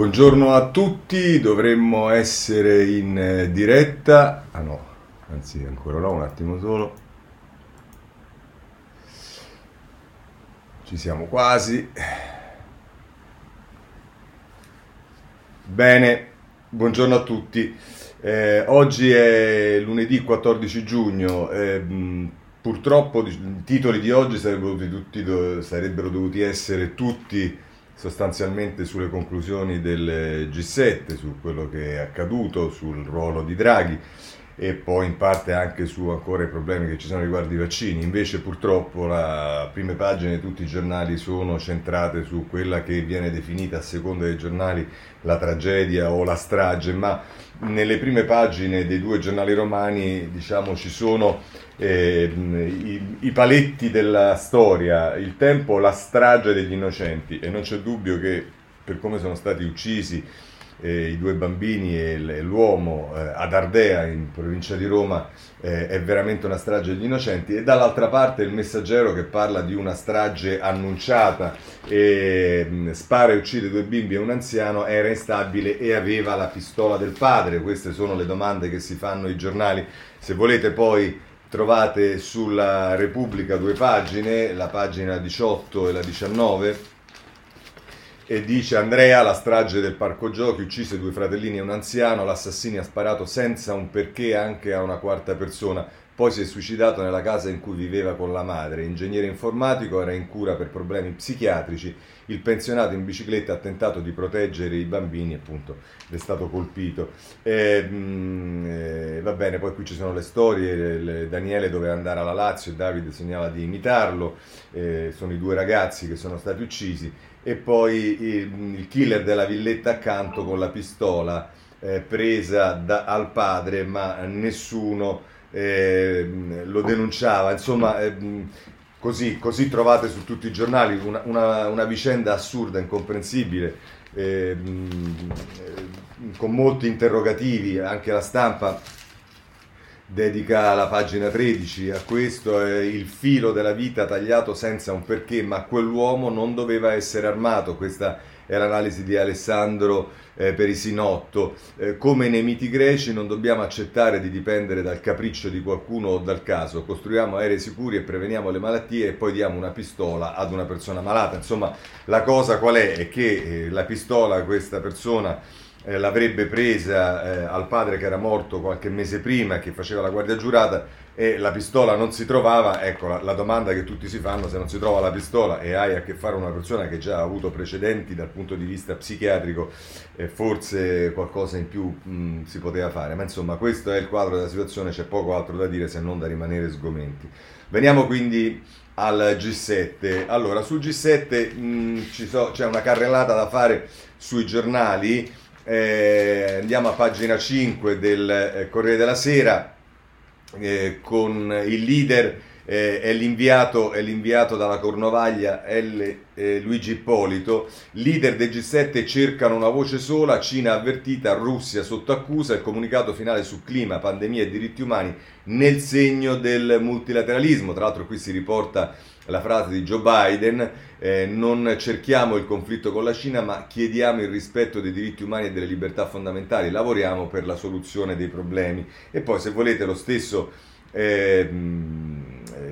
Buongiorno a tutti, dovremmo essere in eh, diretta. Ah no, anzi ancora no, un attimo solo. Ci siamo quasi. Bene, buongiorno a tutti. Eh, oggi è lunedì 14 giugno. Eh, purtroppo i titoli di oggi sarebbero dovuti, tutti, sarebbero dovuti essere tutti sostanzialmente sulle conclusioni del G7, su quello che è accaduto, sul ruolo di Draghi e poi in parte anche su ancora i problemi che ci sono riguardo i vaccini. Invece purtroppo le prime pagine di tutti i giornali sono centrate su quella che viene definita a seconda dei giornali la tragedia o la strage, ma nelle prime pagine dei due giornali romani diciamo, ci sono eh, i, i, paletti della storia, il tempo, la strage degli innocenti e non c'è dubbio che per come sono stati uccisi eh, i due bambini e l'uomo eh, ad Ardea in provincia di Roma eh, è veramente una strage degli innocenti. E dall'altra parte il messaggero che parla di una strage annunciata e mh, mm, spara e uccide due bimbi e un anziano era instabile e aveva la pistola del padre. Queste sono le domande che si fanno i giornali. Se volete poi trovate sulla Repubblica due pagine la pagina 18 e la 19 e dice Andrea, la strage del parco giochi, uccise due fratellini e un anziano, l'assassino ha sparato senza un perché anche a una quarta persona, poi si è suicidato nella casa in cui viveva con la madre, ingegnere informatico, era in cura per problemi psichiatrici, il pensionato in bicicletta ha tentato di proteggere i bambini appunto è stato colpito. E, mh, eh, va bene, poi qui ci sono le storie, le, Daniele doveva andare alla Lazio e Davide sognava di imitarlo, eh, sono i due ragazzi che sono stati uccisi e poi il, il killer della villetta accanto con la pistola eh, presa da, al padre ma nessuno eh, lo denunciava. Insomma eh, così, così, trovate su tutti i giornali una, una, una vicenda assurda incomprensibile eh, con molti interrogativi anche la stampa dedica la pagina 13 a questo, è il filo della vita tagliato senza un perché, ma quell'uomo non doveva essere armato, questa è l'analisi di Alessandro eh, Perisinotto. Eh, come nei miti greci non dobbiamo accettare di dipendere dal capriccio di qualcuno o dal caso, costruiamo aerei sicuri e preveniamo le malattie e poi diamo una pistola ad una persona malata. Insomma, la cosa qual è? È che eh, la pistola questa persona eh, l'avrebbe presa eh, al padre che era morto qualche mese prima, che faceva la guardia giurata e la pistola non si trovava, ecco la, la, domanda che tutti si fanno, se non si trova la pistola e hai a che fare una persona che già ha avuto precedenti dal punto di vista psichiatrico, eh, forse qualcosa in più mh, si poteva fare, ma insomma questo è il quadro della situazione, c'è poco altro da dire se non da rimanere sgomenti. Veniamo quindi al G7. Allora, sul G7 mh, so, c'è una carrellata da fare sui giornali eh, andiamo a pagina 5 del eh, Corriere della Sera eh, con il leader eh, è, l'inviato, è, l'inviato, dalla Cornovaglia L, eh, Luigi Ippolito. Leader del G7 cercano una voce sola, Cina avvertita, Russia sotto accusa, il comunicato finale su clima, pandemia e diritti umani nel segno del multilateralismo. Tra l'altro qui si riporta la frase di Joe Biden, eh, non cerchiamo il conflitto con la Cina, ma chiediamo il rispetto dei diritti umani e delle libertà fondamentali, lavoriamo per la soluzione dei problemi. E poi se volete lo stesso eh,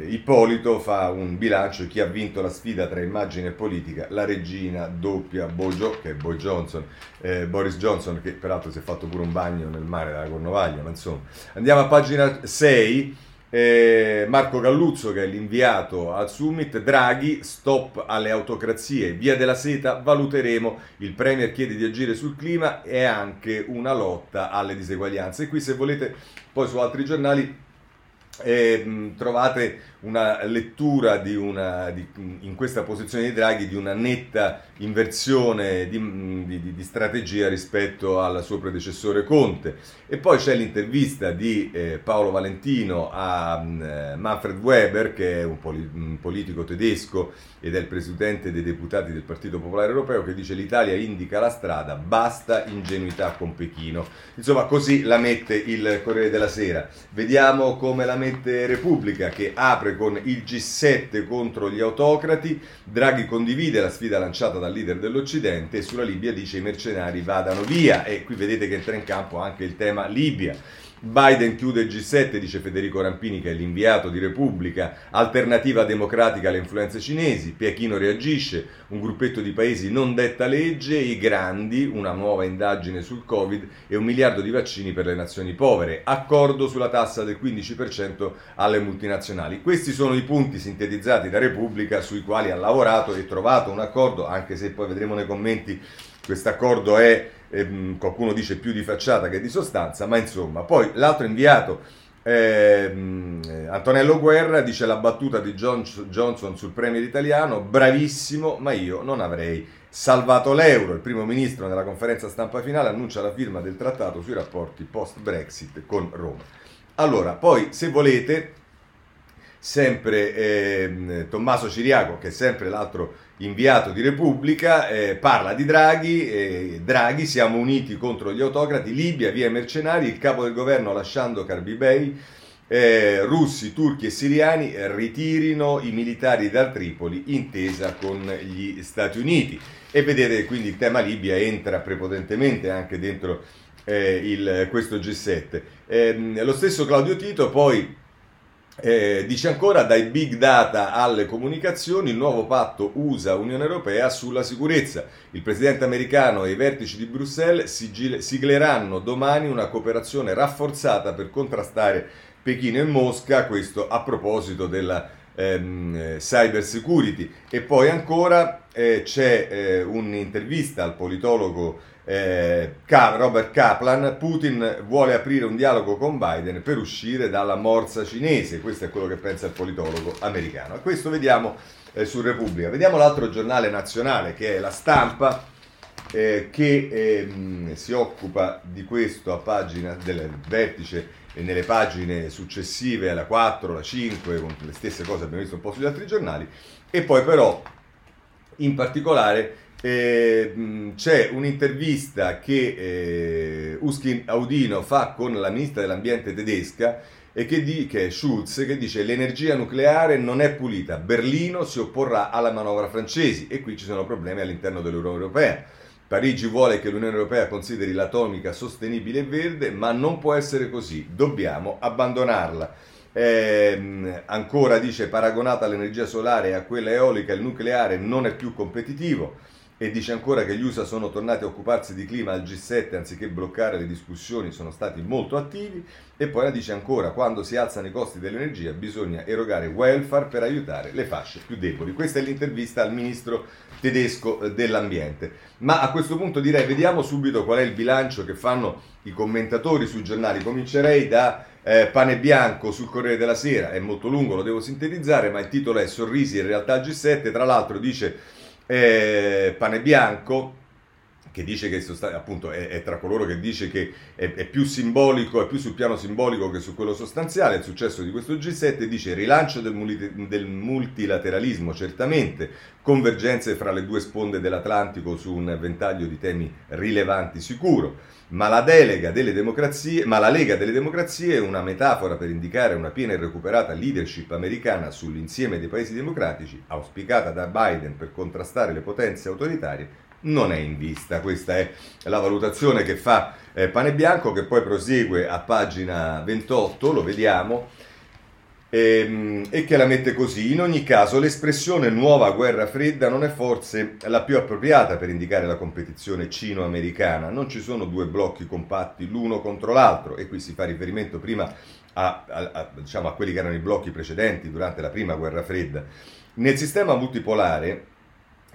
Ippolito fa un bilancio chi ha vinto la sfida tra immagine e politica, la regina doppia Bojo, che è Boy Johnson, eh, Boris Johnson, che peraltro si è fatto pure un bagno nel mare della Cornovaglia, ma insomma. Andiamo a pagina 6 eh, Marco Galluzzo che è l'inviato al summit, Draghi, stop alle autocrazie, via della seta, valuteremo, il Premier chiede di agire sul clima e anche una lotta alle diseguaglianze. E qui se volete poi su altri giornali eh, trovate una lettura di una, di, in questa posizione di Draghi di una netta inversione di, di, di, strategia rispetto al suo predecessore Conte. E poi c'è l'intervista di eh, Paolo Valentino a eh, Manfred Weber, che è un, poli, un, politico tedesco ed è il presidente dei deputati del Partito Popolare Europeo, che dice l'Italia indica la strada, basta ingenuità con Pechino. Insomma, così la mette il Corriere della Sera. Vediamo come la mette Repubblica, che apre apre con il G7 contro gli autocrati, Draghi condivide la sfida lanciata dal leader dell'Occidente e sulla Libia dice i mercenari vadano via e qui vedete che entra in campo anche il tema Libia. Biden chiude il G7, dice Federico Rampini, che è l'inviato di Repubblica, alternativa democratica alle influenze cinesi, Pechino reagisce, un gruppetto di paesi non detta legge, i grandi, una nuova indagine sul Covid e un miliardo di vaccini per le nazioni povere, accordo sulla tassa del 15% alle multinazionali. Questi sono i punti sintetizzati da Repubblica sui quali ha lavorato e trovato un accordo, anche se poi vedremo nei commenti. Questo accordo è ehm, qualcuno dice più di facciata che di sostanza, ma insomma, poi l'altro inviato, ehm, Antonello Guerra, dice la battuta di Johnson sul Premier italiano, bravissimo, ma io non avrei salvato l'euro. Il primo ministro nella conferenza stampa finale annuncia la firma del trattato sui rapporti post-Brexit con Roma. Allora, poi se volete, sempre eh, Tommaso Ciriaco, che è sempre l'altro inviato di Repubblica, eh, parla di Draghi, eh, Draghi siamo uniti contro gli autocrati, Libia via mercenari, il capo del governo lasciando Carbibei, eh, russi, turchi e siriani ritirino i militari da Tripoli, intesa con gli Stati Uniti. E vedete quindi il tema Libia entra prepotentemente anche dentro eh, il, questo G7. Ehm, lo stesso Claudio Tito poi eh, dice ancora dai big data alle comunicazioni il nuovo patto USA-Unione Europea sulla sicurezza. Il presidente americano e i vertici di Bruxelles sigleranno domani una cooperazione rafforzata per contrastare Pechino e Mosca, questo a proposito della ehm, cyber security. E poi ancora eh, c'è eh, un'intervista al politologo eh, Robert Kaplan, Putin vuole aprire un dialogo con Biden per uscire dalla morsa cinese, questo è quello che pensa il politologo americano. E questo vediamo eh, su Repubblica. Vediamo l'altro giornale nazionale che è la stampa, eh, che ehm, si occupa di questo a pagina del vertice e nelle pagine successive, la 4, la 5, con le stesse cose abbiamo visto un po' sugli altri giornali, e poi però in particolare eh, c'è un'intervista che eh, Uskin Audino fa con la ministra dell'ambiente tedesca e che, di, che è Schulz che dice l'energia nucleare non è pulita, Berlino si opporrà alla manovra francesi e qui ci sono problemi all'interno dell'Unione Europea. Parigi vuole che l'Unione Europea consideri l'atomica sostenibile e verde, ma non può essere così, dobbiamo abbandonarla. Eh, ancora dice paragonata all'energia solare e a quella eolica il nucleare non è più competitivo e dice ancora che gli USA sono tornati a occuparsi di clima al G7 anziché bloccare le discussioni, sono stati molto attivi e poi la dice ancora quando si alzano i costi dell'energia bisogna erogare welfare per aiutare le fasce più deboli. Questa è l'intervista al ministro tedesco eh, dell'ambiente. Ma a questo punto direi vediamo subito qual è il bilancio che fanno i commentatori sui giornali. Comincerei da eh, Pane Bianco sul Corriere della Sera, è molto lungo, lo devo sintetizzare, ma il titolo è Sorrisi in realtà G7, tra l'altro dice eh, Pane Bianco, che dice che appunto è, è, tra coloro che dice che è, è, più simbolico, è più sul piano simbolico che su quello sostanziale, il successo di questo G7 dice rilancio del, del multilateralismo, certamente, convergenze fra le due sponde dell'Atlantico su un ventaglio di temi rilevanti sicuro, ma la, ma la Lega delle Democrazie è una metafora per indicare una piena e recuperata leadership americana sull'insieme dei paesi democratici, auspicata da Biden per contrastare le potenze autoritarie, non è in vista. Questa è la valutazione che fa eh, Pane Bianco, che poi prosegue a pagina 28, lo vediamo e, ehm, e, che la mette così. In ogni caso, l'espressione nuova guerra fredda non è forse la più appropriata per indicare la competizione cino-americana. Non ci sono due blocchi compatti l'uno contro l'altro, e qui si fa riferimento prima a, a, a, diciamo, a quelli che erano i blocchi precedenti durante la prima guerra fredda. Nel sistema multipolare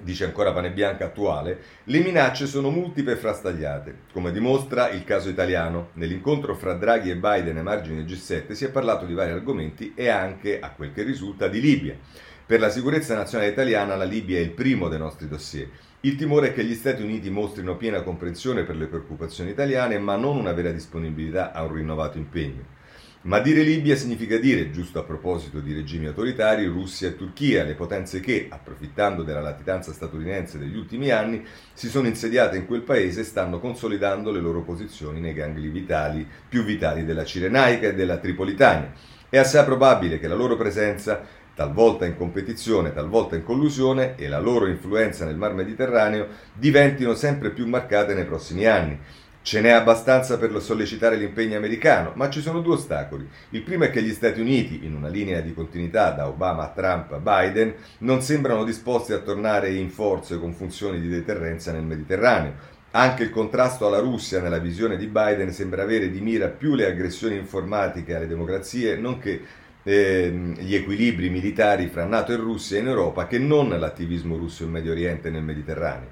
dice ancora Panebianca attuale, le minacce sono multiple e frastagliate, come dimostra il caso italiano. Nell'incontro fra Draghi e Biden ai margini del G7 si è parlato di vari argomenti e anche, a quel che risulta, di Libia. Per la sicurezza nazionale italiana la Libia è il primo dei nostri dossier. Il timore è che gli Stati Uniti mostrino piena comprensione per le preoccupazioni italiane, ma non una vera disponibilità a un rinnovato impegno. Ma dire Libia significa dire, giusto a proposito di regimi autoritari, Russia e Turchia, le potenze che, approfittando della latitanza statunitense degli ultimi anni, si sono insediate in quel paese e stanno consolidando le loro posizioni nei gangli vitali, più vitali della Cirenaica e della Tripolitania. È assai probabile che la loro presenza, talvolta in competizione, talvolta in collusione, e la loro influenza nel Mar Mediterraneo diventino sempre più marcate nei prossimi anni. Ce n'è abbastanza per sollecitare l'impegno americano, ma ci sono due ostacoli. Il primo è che gli Stati Uniti, in una linea di continuità da Obama a Trump a Biden, non sembrano disposti a tornare in forze con funzioni di deterrenza nel Mediterraneo. Anche il contrasto alla Russia nella visione di Biden sembra avere di mira più le aggressioni informatiche alle democrazie, nonché eh, gli equilibri militari fra NATO e Russia in Europa, che non l'attivismo russo in Medio Oriente e nel Mediterraneo.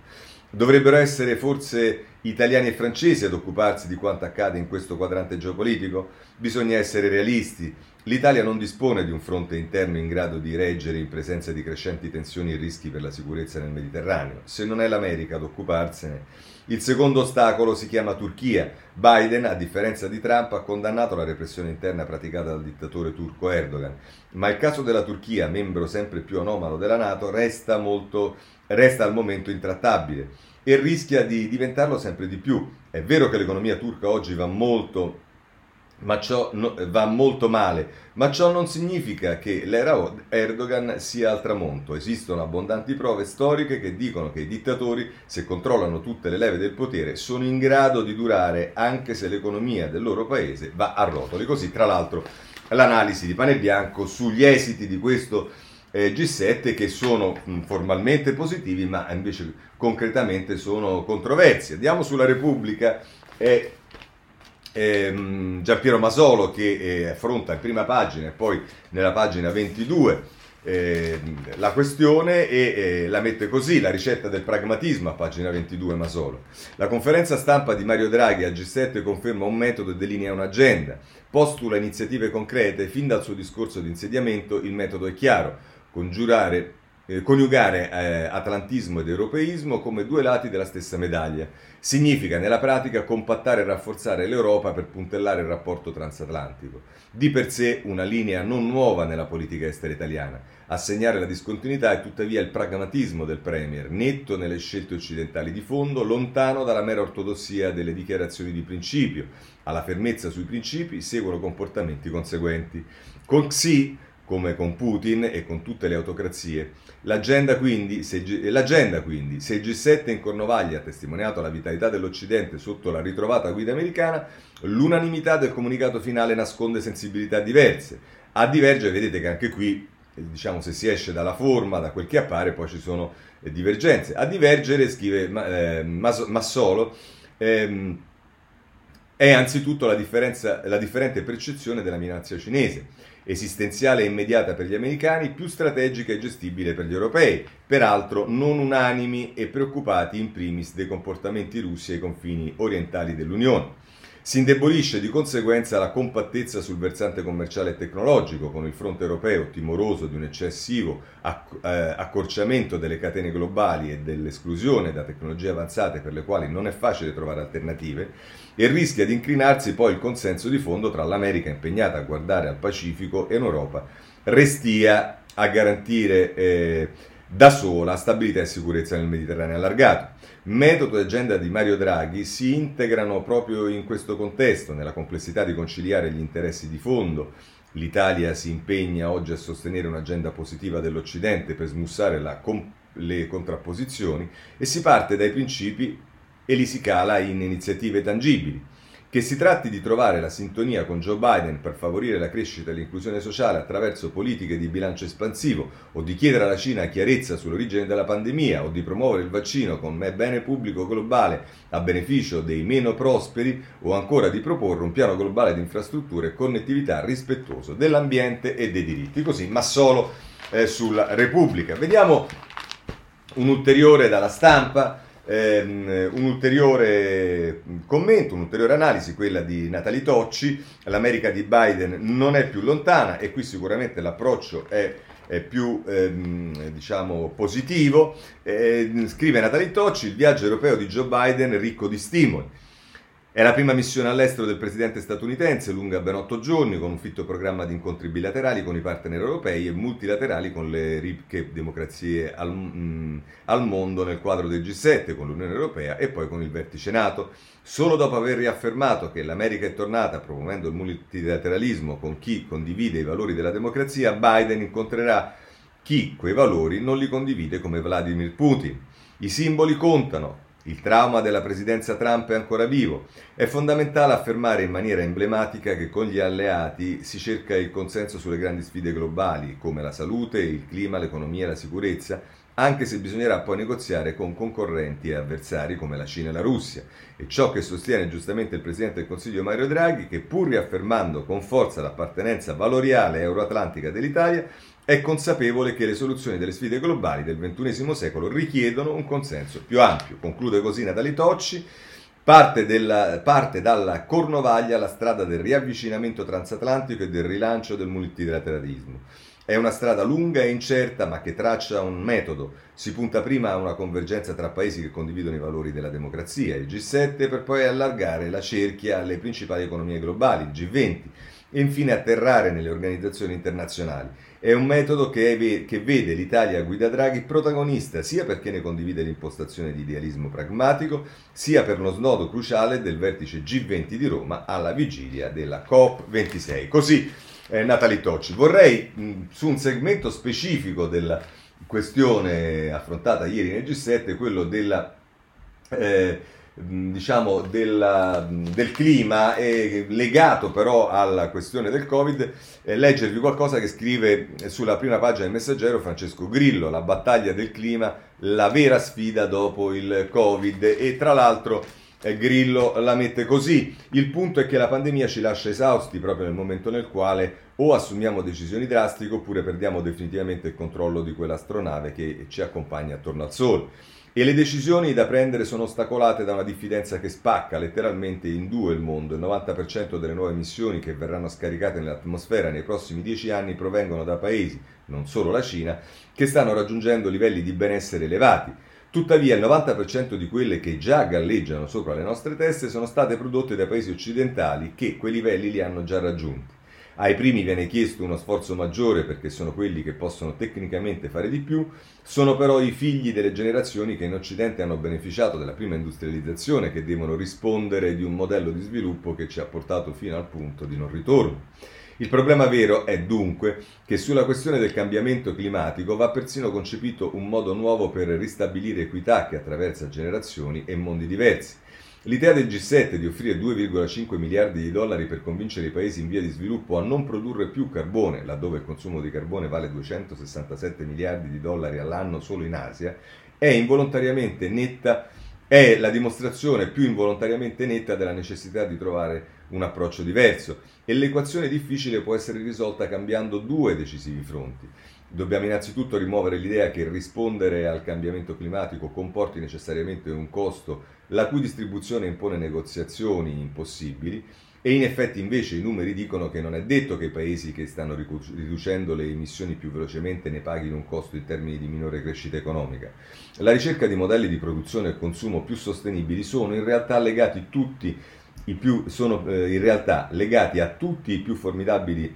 Dovrebbero essere forse italiani e francesi ad occuparsi di quanto accade in questo quadrante geopolitico? Bisogna essere realisti. L'Italia non dispone di un fronte interno in grado di reggere in presenza di crescenti tensioni e rischi per la sicurezza nel Mediterraneo. Se non è l'America ad occuparsene. Il secondo ostacolo si chiama Turchia. Biden, a differenza di Trump, ha condannato la repressione interna praticata dal dittatore turco Erdogan. Ma il caso della Turchia, membro sempre più anomalo della Nato, resta molto resta al momento intrattabile e rischia di diventarlo sempre di più. È vero che l'economia turca oggi va molto, ciò, no, va molto male, ma ciò non significa che l'era Erdogan sia al tramonto. Esistono abbondanti prove storiche che dicono che i dittatori, se controllano tutte le leve del potere, sono in grado di durare anche se l'economia del loro paese va a rotoli. Così, tra l'altro, l'analisi di Pane Bianco sugli esiti di questo eh, G7 che sono mh, mm, formalmente positivi ma invece concretamente sono controversi. Andiamo sulla Repubblica, è ehm, Giampiero Masolo che eh, affronta in prima pagina e poi nella pagina 22 eh, la questione e eh, la mette così, la ricetta del pragmatismo a pagina 22 Masolo. La conferenza stampa di Mario Draghi al G7 conferma un metodo e delinea un'agenda, postula iniziative concrete, fin dal suo discorso di insediamento il metodo è chiaro congiurare, eh, coniugare eh, atlantismo ed europeismo come due lati della stessa medaglia. Significa nella pratica compattare e rafforzare l'Europa per puntellare il rapporto transatlantico. Di per sé una linea non nuova nella politica estera italiana. A segnare la discontinuità è tuttavia il pragmatismo del Premier, netto nelle scelte occidentali di fondo, lontano dalla mera ortodossia delle dichiarazioni di principio. Alla fermezza sui principi seguono comportamenti conseguenti. Con Xi come con Putin e con tutte le autocrazie. L'agenda quindi, se, l'agenda quindi, se il G7 in Cornovaglia ha testimoniato la vitalità dell'Occidente sotto la ritrovata guida americana, l'unanimità del comunicato finale nasconde sensibilità diverse. A divergere, vedete che anche qui, eh, diciamo, se si esce dalla forma, da quel che appare, poi ci sono eh, divergenze. A divergere, scrive eh, Massolo, ehm, è anzitutto la, la differente percezione della minaccia cinese esistenziale e immediata per gli americani, più strategica e gestibile per gli europei, peraltro non unanimi e preoccupati in primis dei comportamenti russi ai confini orientali dell'Unione. Si indebolisce di conseguenza la compattezza sul versante commerciale e tecnologico, con il fronte europeo timoroso di un eccessivo acc- eh, accorciamento delle catene globali e dell'esclusione da tecnologie avanzate per le quali non è facile trovare alternative, e rischia di incrinarsi poi il consenso di fondo tra l'America impegnata a guardare al Pacifico e un'Europa restia a garantire eh, da sola stabilità e sicurezza nel Mediterraneo allargato. Metodo e agenda di Mario Draghi si integrano proprio in questo contesto, nella complessità di conciliare gli interessi di fondo. L'Italia si impegna oggi a sostenere un'agenda positiva dell'Occidente per smussare com- le contrapposizioni e si parte dai principi e li si cala in iniziative tangibili. Che si tratti di trovare la sintonia con Joe Biden per favorire la crescita e l'inclusione sociale attraverso politiche di bilancio espansivo, o di chiedere alla Cina chiarezza sull'origine della pandemia, o di promuovere il vaccino come bene pubblico globale a beneficio dei meno prosperi, o ancora di proporre un piano globale di infrastrutture e connettività rispettoso dell'ambiente e dei diritti. Così, ma solo eh, sulla Repubblica. Vediamo un ulteriore dalla stampa ehm, un ulteriore commento, un'ulteriore analisi, quella di Natalie Tocci, l'America di Biden non è più lontana e qui sicuramente l'approccio è, più ehm, diciamo, positivo. Eh, scrive Natalie Tocci, il viaggio europeo di Joe Biden ricco di stimoli. È la prima missione all'estero del presidente statunitense, lunga ben otto giorni, con un fitto programma di incontri bilaterali con i partner europei e multilaterali con le ricche democrazie al, mm, al, mondo nel quadro del G7, con l'Unione Europea e poi con il vertice NATO. Solo dopo aver riaffermato che l'America è tornata promuovendo il multilateralismo con chi condivide i valori della democrazia, Biden incontrerà chi quei valori non li condivide come Vladimir Putin. I simboli contano, il trauma della presidenza Trump è ancora vivo. È fondamentale affermare in maniera emblematica che con gli alleati si cerca il consenso sulle grandi sfide globali, come la salute, il clima, l'economia e la sicurezza, anche se bisognerà poi negoziare con concorrenti e avversari come la Cina e la Russia. E ciò che sostiene giustamente il Presidente del Consiglio Mario Draghi, che pur riaffermando con forza l'appartenenza valoriale euroatlantica dell'Italia, è consapevole che le soluzioni delle sfide globali del XXI secolo richiedono un consenso più ampio. Conclude così Natali Tocci. Parte, della, parte, dalla Cornovaglia la strada del riavvicinamento transatlantico e del rilancio del multilateralismo. È una strada lunga e incerta, ma che traccia un metodo. Si punta prima a una convergenza tra paesi che condividono i valori della democrazia, il G7, per poi allargare la cerchia alle principali economie globali, il G20, e infine atterrare nelle organizzazioni internazionali. È un metodo che, che vede l'Italia a guida Draghi protagonista sia perché ne condivide l'impostazione di idealismo pragmatico, sia per lo snodo cruciale del vertice G20 di Roma alla vigilia della COP26. Così eh, Natalie Tocci. Vorrei mh, su un segmento specifico della questione affrontata ieri nel G7, quello della... Eh, diciamo della, del clima e legato però alla questione del Covid, eh, leggervi qualcosa che scrive sulla prima pagina del Messaggero Francesco Grillo, la battaglia del clima, la vera sfida dopo il Covid e tra l'altro eh, Grillo la mette così, il punto è che la pandemia ci lascia esausti proprio nel momento nel quale o assumiamo decisioni drastiche oppure perdiamo definitivamente il controllo di quell'astronave che ci accompagna attorno al Sole. E le decisioni da prendere sono ostacolate da una diffidenza che spacca letteralmente in due il mondo. Il 90% delle nuove missioni che verranno scaricate nell'atmosfera nei prossimi dieci anni provengono da paesi, non solo la Cina, che stanno raggiungendo livelli di benessere elevati. Tuttavia il 90% di quelle che già galleggiano sopra le nostre teste sono state prodotte da paesi occidentali che quei livelli li hanno già raggiunti. Ai primi viene chiesto uno sforzo maggiore perché sono quelli che possono tecnicamente fare di più, sono però i figli delle generazioni che in Occidente hanno beneficiato della prima industrializzazione che devono rispondere di un modello di sviluppo che ci ha portato fino al punto di non ritorno. Il problema vero è dunque che sulla questione del cambiamento climatico va persino concepito un modo nuovo per ristabilire equità che attraversa generazioni e mondi diversi. L'idea del G7 di offrire 2,5 miliardi di dollari per convincere i paesi in via di sviluppo a non produrre più carbone, laddove il consumo di carbone vale 267 miliardi di dollari all'anno solo in Asia, è involontariamente netta, è la dimostrazione più involontariamente netta della necessità di trovare un approccio diverso e l'equazione difficile può essere risolta cambiando due decisivi fronti. Dobbiamo innanzitutto rimuovere l'idea che rispondere al cambiamento climatico comporti necessariamente un costo la cui distribuzione impone negoziazioni impossibili e in effetti invece i numeri dicono che non è detto che i paesi che stanno riducendo le emissioni più velocemente ne paghino un costo in termini di minore crescita economica. La ricerca di modelli di produzione e consumo più sostenibili sono in realtà legati più, sono eh, in realtà legati a tutti i più formidabili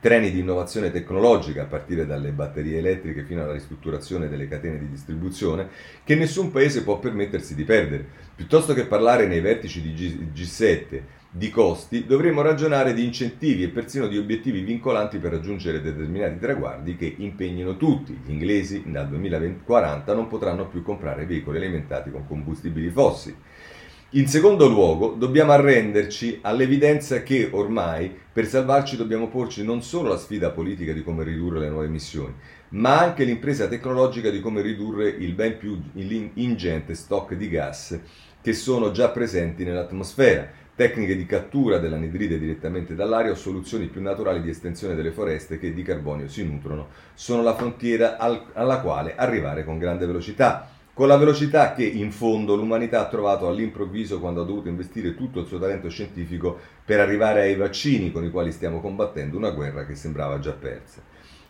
treni di innovazione tecnologica, a partire dalle batterie elettriche fino alla ristrutturazione delle catene di distribuzione, che nessun paese può permettersi di perdere. Piuttosto che parlare nei vertici di G- G7 di costi, dovremmo ragionare di incentivi e persino di obiettivi vincolanti per raggiungere determinati traguardi che impegnino tutti. Gli inglesi dal 2040 non potranno più comprare veicoli alimentati con combustibili fossili. In secondo luogo, dobbiamo arrenderci all'evidenza che ormai per salvarci dobbiamo porci non solo la sfida politica di come ridurre le nuove emissioni, ma anche l'impresa tecnologica di come ridurre il ben più ingente stock di gas che sono già presenti nell'atmosfera, tecniche di cattura dell'anidride direttamente dall'aria o soluzioni più naturali di estensione delle foreste che di carbonio si nutrono, sono la frontiera al- alla quale arrivare con grande velocità con la velocità che in fondo l'umanità ha trovato all'improvviso quando ha dovuto investire tutto il suo talento scientifico per arrivare ai vaccini con i quali stiamo combattendo una guerra che sembrava già persa.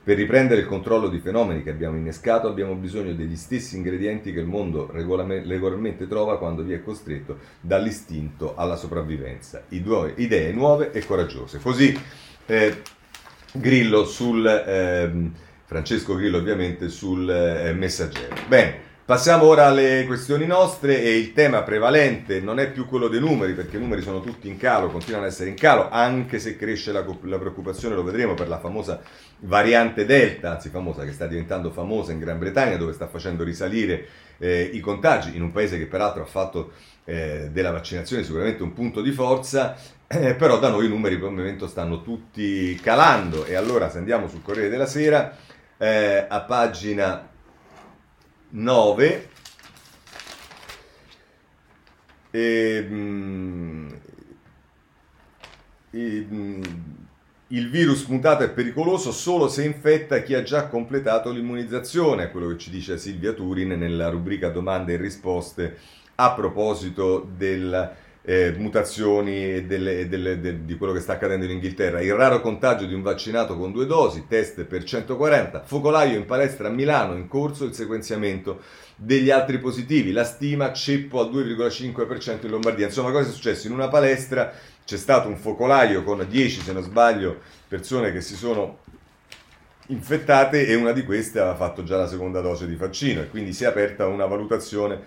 Per riprendere il controllo di fenomeni che abbiamo innescato abbiamo bisogno degli stessi ingredienti che il mondo regolarmente trova quando vi è costretto dall'istinto alla sopravvivenza. idee nuove e coraggiose. Così eh, Grillo sul... Eh, Francesco Grillo ovviamente sul eh, messaggero. Bene. Passiamo ora alle questioni nostre e il tema prevalente non è più quello dei numeri, perché i numeri sono tutti in calo, continuano ad essere in calo, anche se cresce la, la, preoccupazione, lo vedremo, per la famosa variante Delta, anzi famosa, che sta diventando famosa in Gran Bretagna, dove sta facendo risalire eh, i contagi, in un paese che peraltro ha fatto eh, della vaccinazione sicuramente un punto di forza, eh, però da noi i numeri per il momento stanno tutti calando. E allora se andiamo sul Corriere della Sera, eh, a pagina 9 e, e, il virus mutato è pericoloso solo se infetta chi ha già completato l'immunizzazione, quello che ci dice Silvia Turin nella rubrica domande e risposte a proposito del eh, mutazioni delle, delle, de, di quello che sta accadendo in Inghilterra. Il raro contagio di un vaccinato con due dosi, test per 140, focolaio in palestra a Milano, in corso il sequenziamento degli altri positivi, la stima ceppo al 2,5% in Lombardia. Insomma, cosa è successo? In una palestra c'è stato un focolaio con 10, se non sbaglio, persone che si sono infettate e una di queste aveva fatto già la seconda dose di vaccino e quindi si è aperta una valutazione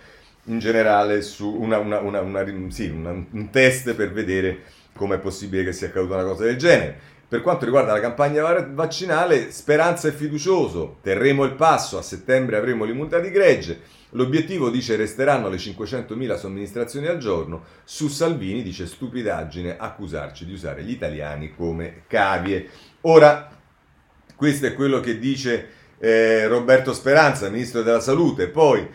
in generale su una, una, una, sì, un test per vedere come è possibile che sia accaduta una cosa del genere. Per quanto riguarda la campagna vaccinale, speranza e fiducioso, terremo il passo, a settembre avremo l'immunità di gregge, l'obiettivo dice resteranno le 500.000 somministrazioni al giorno, su Salvini dice stupidaggine accusarci di usare gli italiani come cavie. Ora, questo è quello che dice eh, Roberto Speranza, ministro della salute, poi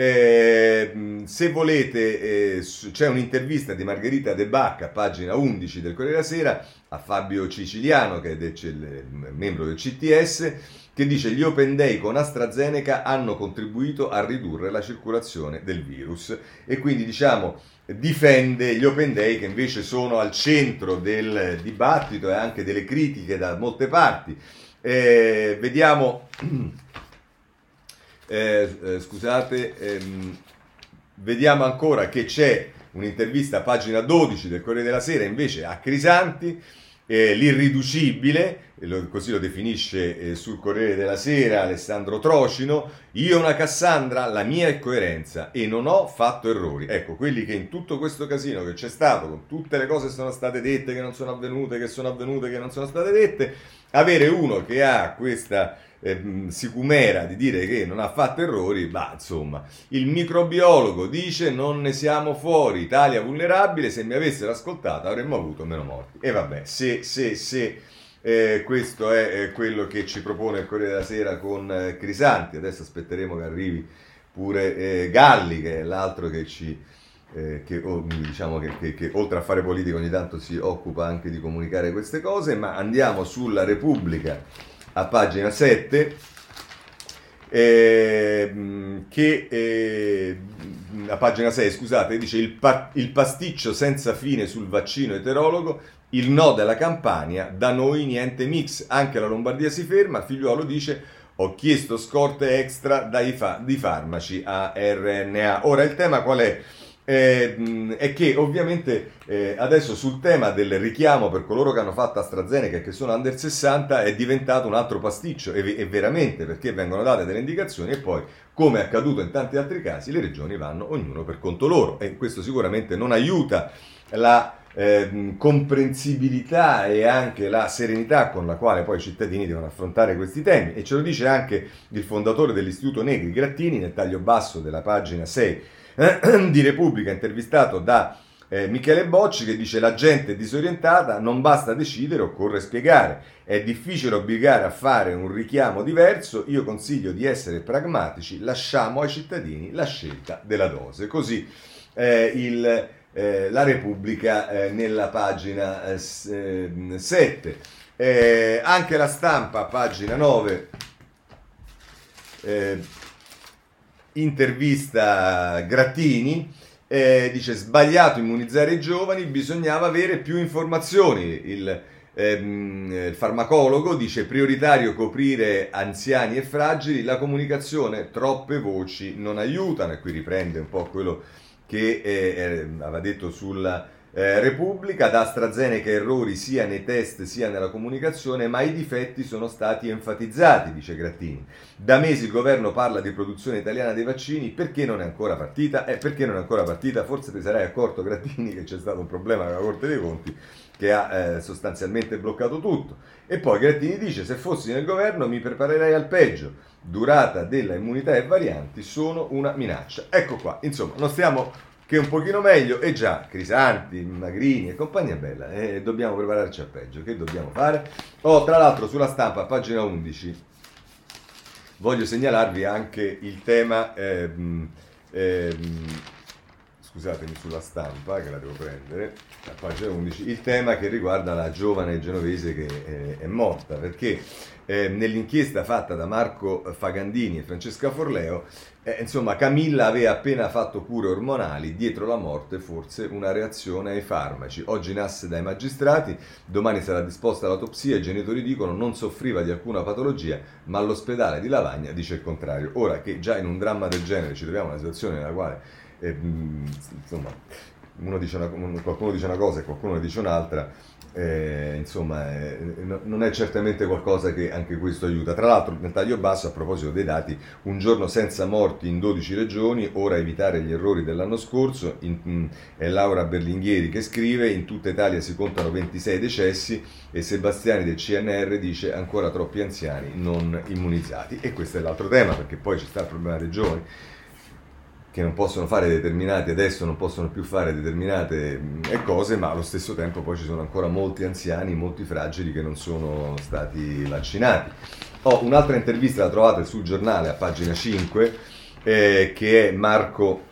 eh, se volete, eh, c'è un'intervista di Margherita De Bacca, pagina 11 del Corriere della Sera, a Fabio Ciciliano, che è del, il membro del CTS, che dice gli Open Day con AstraZeneca hanno contribuito a ridurre la circolazione del virus e quindi diciamo difende gli Open Day che invece sono al centro del dibattito e anche delle critiche da molte parti. Eh, vediamo eh, eh, scusate, ehm, vediamo ancora che c'è un'intervista a pagina 12 del Corriere della Sera invece a Crisanti, eh, l'irriducibile, lo, così lo definisce eh, sul Corriere della Sera Alessandro Trocino, io una Cassandra, la mia è coerenza e non ho fatto errori. Ecco, quelli che in tutto questo casino che c'è stato, con tutte le cose che sono state dette, che non sono avvenute, che sono avvenute, che non sono state dette, avere uno che ha questa eh, sicumera di dire che non ha fatto errori, ma insomma, il microbiologo dice non ne siamo fuori, Italia vulnerabile, se mi avessero ascoltato avremmo avuto meno morti. E vabbè, se, se, se eh, questo è quello che ci propone il Corriere della Sera con eh, Crisanti, adesso aspetteremo che arrivi pure eh, Galli, che è l'altro che ci... Eh, che, diciamo che, che, che, oltre a fare politica ogni tanto si occupa anche di comunicare queste cose, ma andiamo sulla Repubblica a pagina 7 eh, che eh, a pagina 6 scusate dice il, pa- il, pasticcio senza fine sul vaccino eterologo il no della campagna da noi niente mix anche la Lombardia si ferma figliuolo dice ho chiesto scorte extra dai fa- di farmaci a RNA ora il tema qual è? Eh, è che ovviamente eh, adesso sul tema del richiamo per coloro che hanno fatto AstraZeneca e che sono under 60 è diventato un altro pasticcio e, e veramente perché vengono date delle indicazioni e poi come è accaduto in tanti altri casi le regioni vanno ognuno per conto loro. E questo sicuramente non aiuta la eh, comprensibilità e anche la serenità con la quale poi i cittadini devono affrontare questi temi. E ce lo dice anche il fondatore dell'Istituto Negri Grattini nel taglio basso della pagina 6 di Repubblica intervistato da eh, Michele Bocci che dice la gente è disorientata, non basta decidere, occorre spiegare. È difficile obbligare a fare un richiamo diverso, io consiglio di essere pragmatici, lasciamo ai cittadini la scelta della dose. Così eh, il, eh, la Repubblica eh, nella pagina 7. Eh, eh, anche la stampa, pagina 9 intervista Grattini, eh, dice sbagliato immunizzare i giovani, bisognava avere più informazioni. Il, ehm, il farmacologo dice prioritario coprire anziani e fragili, la comunicazione, troppe voci non aiutano e qui riprende un po' quello che eh, eh, aveva detto sulla eh, Repubblica, da AstraZeneca errori sia nei test sia nella comunicazione, ma i difetti sono stati enfatizzati, dice Grattini. Da mesi il governo parla di produzione italiana dei vaccini, perché non è ancora partita? Eh, perché non è ancora partita? Forse ti sarai accorto, Grattini, che c'è stato un problema con la Corte dei Conti che ha eh, sostanzialmente bloccato tutto. E poi Grattini dice, se fossi nel governo mi preparerei al peggio. Durata della immunità e varianti sono una minaccia. Ecco qua, insomma, non stiamo che un pochino meglio. E già Crisanti, Magrini e compagnia bella, eh, dobbiamo prepararci al peggio, che dobbiamo fare? Oh, tra l'altro sulla stampa, pagina 11, voglio segnalarvi anche il tema, ehm, ehm, scusatemi sulla stampa che la devo prendere, a pagina 11, il tema che riguarda la giovane genovese che eh, è morta, perché eh, nell'inchiesta fatta da Marco Fagandini e Francesca Forleo, eh, insomma Camilla aveva appena fatto cure ormonali, dietro la morte forse una reazione ai farmaci. Oggi nasce dai magistrati, domani sarà disposta l'autopsia, i genitori dicono non soffriva di alcuna patologia, ma all'ospedale di Lavagna dice il contrario. Ora che già in un dramma del genere ci troviamo in una situazione nella quale eh, insomma, dice una, qualcuno dice una cosa e qualcuno ne dice un'altra, eh, insomma, eh, non è certamente qualcosa che anche questo aiuta. Tra l'altro, nel taglio basso, a proposito dei dati, un giorno senza morti in 12 regioni, ora evitare gli errori dell'anno scorso. In, è Laura Berlinghieri che scrive: In tutta Italia si contano 26 decessi e Sebastiani del CNR dice ancora troppi anziani non immunizzati. E questo è l'altro tema, perché poi ci sta il problema dei giovani che non possono fare determinate, adesso non possono più fare determinate cose, ma allo stesso tempo poi ci sono ancora molti anziani, molti fragili che non sono stati vaccinati. Ho un'altra intervista, la trovate sul giornale a pagina 5, eh, che è Marco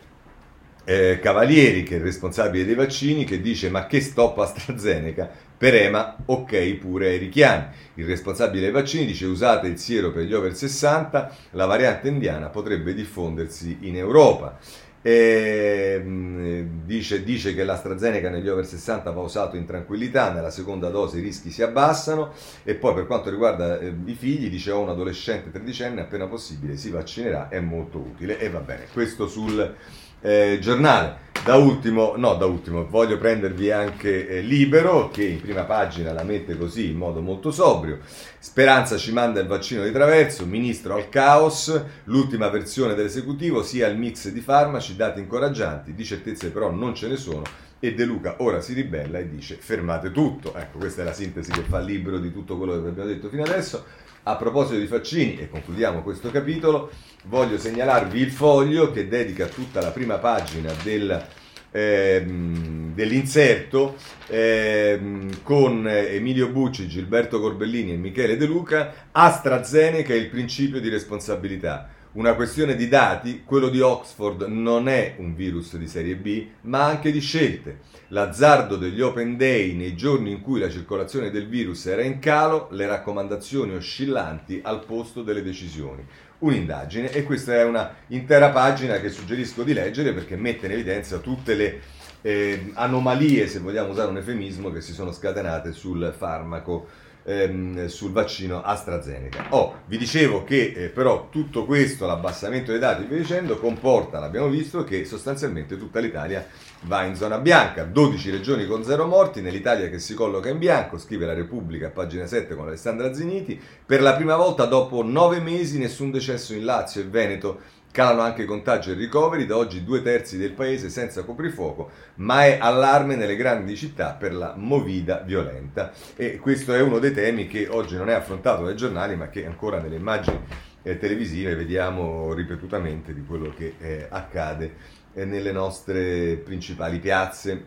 eh, Cavalieri, che è il responsabile dei vaccini, che dice ma che stop AstraZeneca? Per EMA, ok pure ai richiami. Il responsabile dei vaccini dice usate il siero per gli over 60, la variante indiana potrebbe diffondersi in Europa. E, mh, dice, dice, che l'AstraZeneca negli over 60 va usato in tranquillità, nella seconda dose i rischi si abbassano e poi per quanto riguarda eh, i figli dice ho un adolescente tredicenne appena possibile si vaccinerà, è molto utile e va bene. Questo sul eh, giornale. Da ultimo, no, da ultimo, voglio prendervi anche eh, Libero, che in prima pagina la mette così in modo molto sobrio. Speranza ci manda il vaccino di traverso, ministro al caos, l'ultima versione dell'esecutivo, sia il mix di farmaci, dati incoraggianti, di certezze però non ce ne sono. E De Luca ora si ribella e dice fermate tutto. Ecco, questa è la sintesi che fa Libero di tutto quello che abbiamo detto fino adesso. A proposito di vaccini, e concludiamo questo capitolo, voglio segnalarvi il foglio che dedica tutta la prima pagina del, ehm, dell'inserto ehm, con Emilio Bucci, Gilberto Corbellini e Michele De Luca, AstraZeneca e il principio di responsabilità una questione di dati, quello di Oxford non è un virus di serie B, ma anche di scelte. L'azzardo degli open day nei giorni in cui la circolazione del virus era in calo, le raccomandazioni oscillanti al posto delle decisioni. Un'indagine e questa è una intera pagina che suggerisco di leggere perché mette in evidenza tutte le eh, anomalie, se vogliamo usare un eufemismo, che si sono scatenate sul farmaco ehm, sul vaccino AstraZeneca. Oh, vi dicevo che eh, però tutto questo, l'abbassamento dei dati via dicendo, comporta, l'abbiamo visto, che sostanzialmente tutta l'Italia va in zona bianca, 12 regioni con zero morti, nell'Italia che si colloca in bianco, scrive la Repubblica a pagina 7 con Alessandra Ziniti, per la prima volta dopo nove mesi nessun decesso in Lazio e Veneto Calano anche i contagi e i ricoveri, da oggi due terzi del paese senza coprifuoco, ma è allarme nelle grandi città per la movida violenta. E questo è uno dei temi che oggi non è affrontato dai giornali, ma che ancora nelle immagini eh, televisive vediamo ripetutamente di quello che eh, accade eh, nelle nostre principali piazze.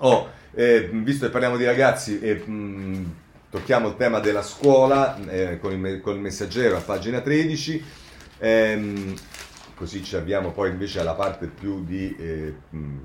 Oh, eh, visto che parliamo di ragazzi, eh, mh, tocchiamo il tema della scuola con il, con il messaggero a pagina 13. Ehm, così ci avviamo poi invece alla parte più di eh,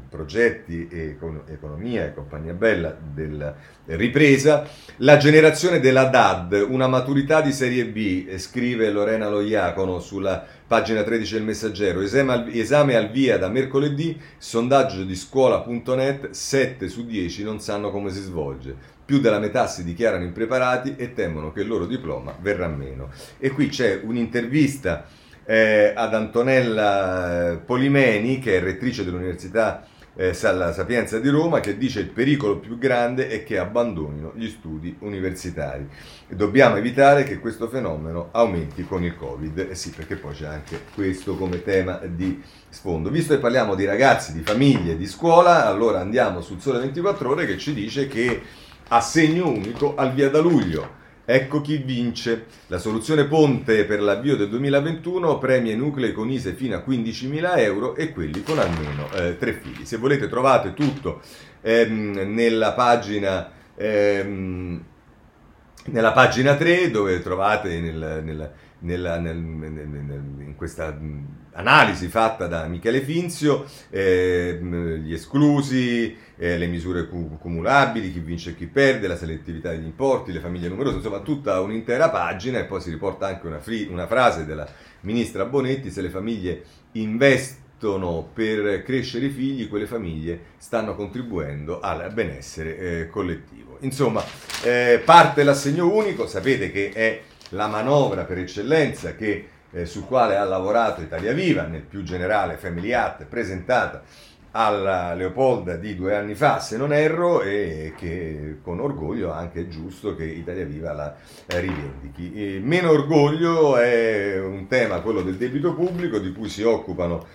progetti e economia e compagnia bella della ripresa. La generazione della DAD, una maturità di serie B, eh, scrive Lorena Loiacono sulla pagina 13 del Messaggero. Esame al, esame al via da mercoledì, sondaggio di scuola.net, 7 su 10 non sanno come si svolge. Più della metà si dichiarano impreparati e temono che il loro diploma verrà meno. E qui c'è un'intervista eh, ad Antonella eh, Polimeni, che è rettrice dell'Università eh, La Sapienza di Roma, che dice il pericolo più grande è che abbandonino gli studi universitari. Dobbiamo evitare che questo fenomeno aumenti con il Covid. Eh sì, perché poi c'è anche questo come tema di sfondo. Visto che parliamo di ragazzi, di famiglie, di scuola, allora andiamo sul Sole 24 Ore che ci dice che assegno unico al via da luglio. Ecco chi vince. La soluzione ponte per l'avvio del 2021 premia i nuclei con ISE fino a 15.000 euro e quelli con almeno eh, tre figli. Se volete trovate tutto ehm, nella pagina... Ehm, nella pagina 3 dove trovate nel, nel, nella, nel, in questa analisi fatta da Michele Finzio, eh, gli esclusi, eh, le misure cumulabili, chi vince e chi perde, la selettività degli importi, le famiglie numerose, insomma tutta un'intera pagina e poi si riporta anche una, free, una frase della ministra Bonetti, se le famiglie investono per crescere i figli, quelle famiglie stanno contribuendo al benessere eh, collettivo. Insomma, eh, parte l'assegno unico, sapete che è la manovra per eccellenza che, eh, sul quale ha lavorato Italia Viva, nel più generale Family Act, presentata alla Leopolda di due anni fa, se non erro, e che con orgoglio anche è giusto che Italia Viva la rivendichi. E meno orgoglio è un tema, quello del debito pubblico, di cui si occupano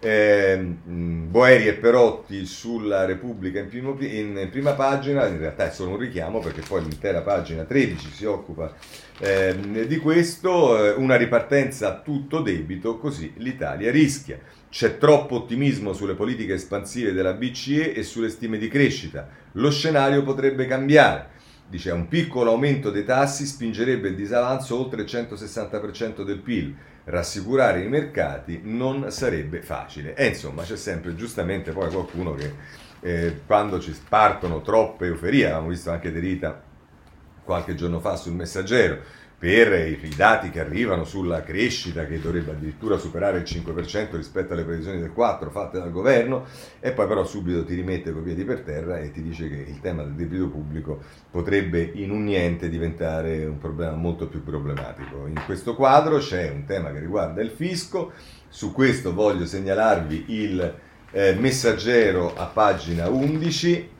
eh, Boeri e Perotti sulla Repubblica in, primo, in, prima pagina, in realtà è solo un richiamo perché poi l'intera pagina 13 si occupa eh, di questo, eh, una ripartenza a tutto debito, così l'Italia rischia. C'è troppo ottimismo sulle politiche espansive della BCE e sulle stime di crescita. Lo scenario potrebbe cambiare. Dice, un piccolo aumento dei tassi spingerebbe il disavanzo oltre il 160% del PIL rassicurare i mercati non sarebbe facile. E insomma c'è sempre giustamente poi qualcuno che eh, quando ci partono troppe euforie, abbiamo visto anche De Rita qualche giorno fa sul messaggero, per i dati che arrivano sulla crescita che dovrebbe addirittura superare il 5% rispetto alle previsioni del 4% fatte dal governo e poi però subito ti rimette coi piedi per terra e ti dice che il tema del debito pubblico potrebbe in un niente diventare un problema molto più problematico. In questo quadro c'è un tema che riguarda il fisco, su questo voglio segnalarvi il eh, messaggero a pagina 11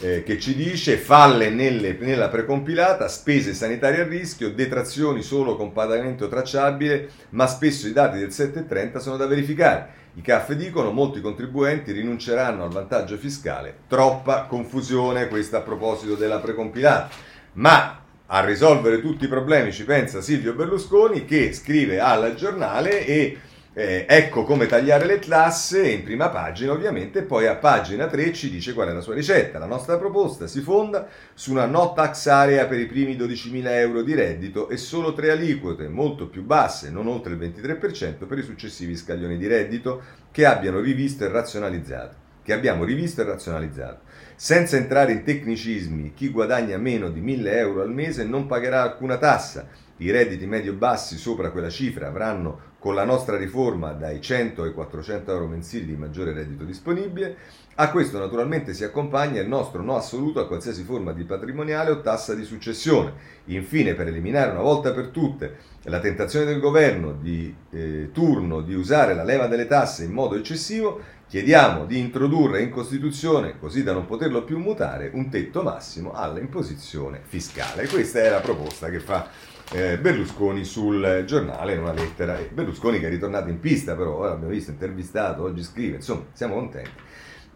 eh, che ci dice falle nelle, nella precompilata, spese sanitarie a rischio, detrazioni solo con pagamento tracciabile, ma spesso i dati del 730 sono da verificare. I CAF dicono molti contribuenti rinunceranno al vantaggio fiscale. Troppa confusione questa a proposito della precompilata. Ma a risolvere tutti i problemi ci pensa Silvio Berlusconi che scrive al giornale e eh, ecco come tagliare le tasse in prima pagina ovviamente, poi a pagina 3 ci dice qual è la sua ricetta. La nostra proposta si fonda su una no tax area per i primi 12.000 euro di reddito e solo tre aliquote molto più basse, non oltre il 23% per i successivi scaglioni di reddito che abbiano rivisto e razionalizzato che abbiamo rivisto e razionalizzato. Senza entrare in tecnicismi, chi guadagna meno di 1000 euro al mese non pagherà alcuna tassa. I redditi medio-bassi sopra quella cifra avranno con la nostra riforma dai 100 ai 400 euro mensili di maggiore reddito disponibile. A questo naturalmente si accompagna il nostro no assoluto a qualsiasi forma di patrimoniale o tassa di successione. Infine, per eliminare una volta per tutte la tentazione del governo di eh, turno di usare la leva delle tasse in modo eccessivo, chiediamo di introdurre in Costituzione, così da non poterlo più mutare, un tetto massimo all'imposizione fiscale. Questa è la proposta che fa eh, Berlusconi sul giornale in una lettera. Berlusconi che è ritornato in pista, però ora abbiamo visto intervistato, oggi scrive, insomma, siamo contenti.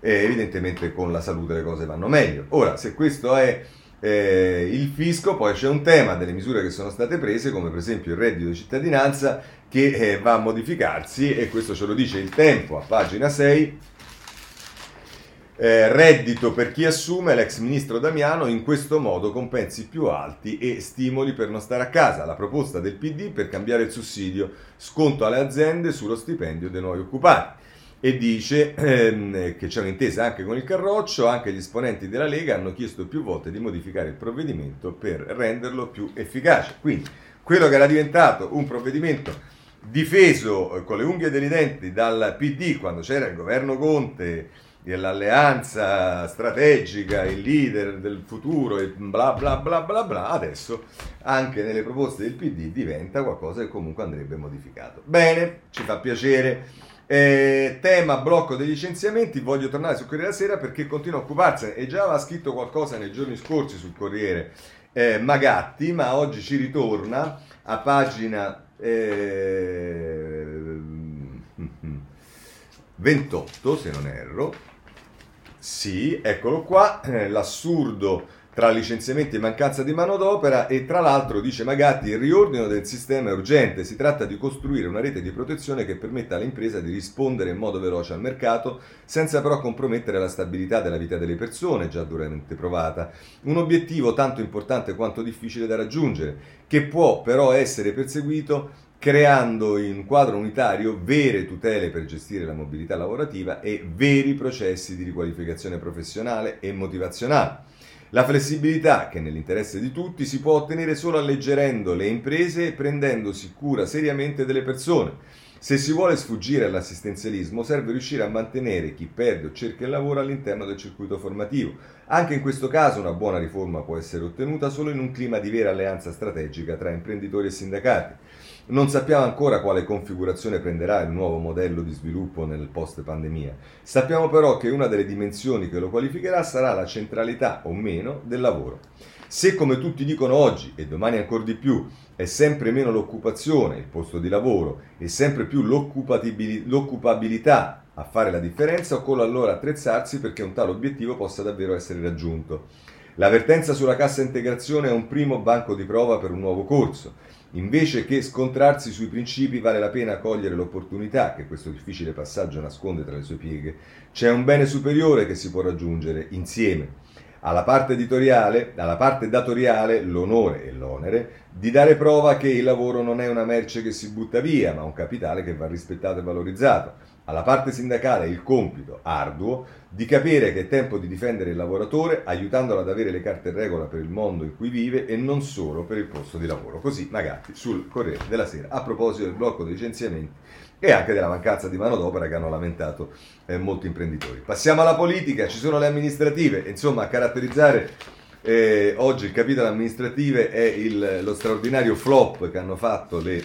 E evidentemente con la salute le cose vanno meglio. Ora, se questo è eh, il fisco, poi c'è un tema delle misure che sono state prese, come per esempio il reddito di cittadinanza, che eh, va a modificarsi e questo ce lo dice il tempo a pagina 6 Eh, reddito per chi assume, l'ex ministro Damiano, in questo modo compensi più alti e stimoli per non stare a casa. La proposta del PD per cambiare il sussidio, sconto alle aziende sullo stipendio dei nuovi occupati. E dice ehm, che c'è un'intesa anche con il Carroccio, anche gli esponenti della Lega hanno chiesto più volte di modificare il provvedimento per renderlo più efficace. Quindi quello che era diventato un provvedimento difeso eh, con le unghie dei denti dal PD quando c'era il governo Conte l'alleanza strategica, il leader del futuro e bla bla bla bla bla, adesso anche nelle proposte del PD diventa qualcosa che comunque andrebbe modificato. Bene, ci fa piacere. Eh, tema blocco dei licenziamenti, voglio tornare sul Corriere della Sera perché continua a occuparsene e già aveva scritto qualcosa nei giorni scorsi sul Corriere eh, Magatti, ma oggi ci ritorna a pagina eh, 28 se non erro. Sì, eccolo qua, eh, l'assurdo tra licenziamenti e mancanza di manodopera e tra l'altro dice Magatti il riordino del sistema è urgente, si tratta di costruire una rete di protezione che permetta all'impresa di rispondere in modo veloce al mercato senza però compromettere la stabilità della vita delle persone già duramente provata, un obiettivo tanto importante quanto difficile da raggiungere, che può però essere perseguito creando in un quadro unitario vere tutele per gestire la mobilità lavorativa e veri processi di riqualificazione professionale e motivazionale. La flessibilità, che nell'interesse di tutti, si può ottenere solo alleggerendo le imprese e prendendosi cura seriamente delle persone. Se si vuole sfuggire all'assistenzialismo serve riuscire a mantenere chi perde o cerca il lavoro all'interno del circuito formativo. Anche in questo caso una buona riforma può essere ottenuta solo in un clima di vera alleanza strategica tra imprenditori e sindacati. Non sappiamo ancora quale configurazione prenderà il nuovo modello di sviluppo nel post pandemia. Sappiamo però che una delle dimensioni che lo qualificherà sarà la centralità o meno del lavoro. Se come tutti dicono oggi e domani ancora di più è sempre meno l'occupazione, il posto di lavoro e sempre più l'occupabilità a fare la differenza, occorre allora attrezzarsi perché un tale obiettivo possa davvero essere raggiunto. L'avvertenza sulla cassa integrazione è un primo banco di prova per un nuovo corso. Invece che scontrarsi sui principi vale la pena cogliere l'opportunità che questo difficile passaggio nasconde tra le sue pieghe. C'è un bene superiore che si può raggiungere insieme. Alla parte alla parte datoriale, l'onore e l'onere di dare prova che il lavoro non è una merce che si butta via, ma un capitale che va rispettato e valorizzato alla parte sindacale il compito arduo di capire che è tempo di difendere il lavoratore aiutandolo ad avere le carte in regola per il mondo in cui vive e non solo per il posto di lavoro. Così Magatti sul Corriere della Sera a proposito del blocco dei licenziamenti e anche della mancanza di manodopera che hanno lamentato eh, molti imprenditori. Passiamo alla politica, ci sono le amministrative, insomma a caratterizzare eh, oggi il capitolo amministrative è il, lo straordinario flop che hanno fatto le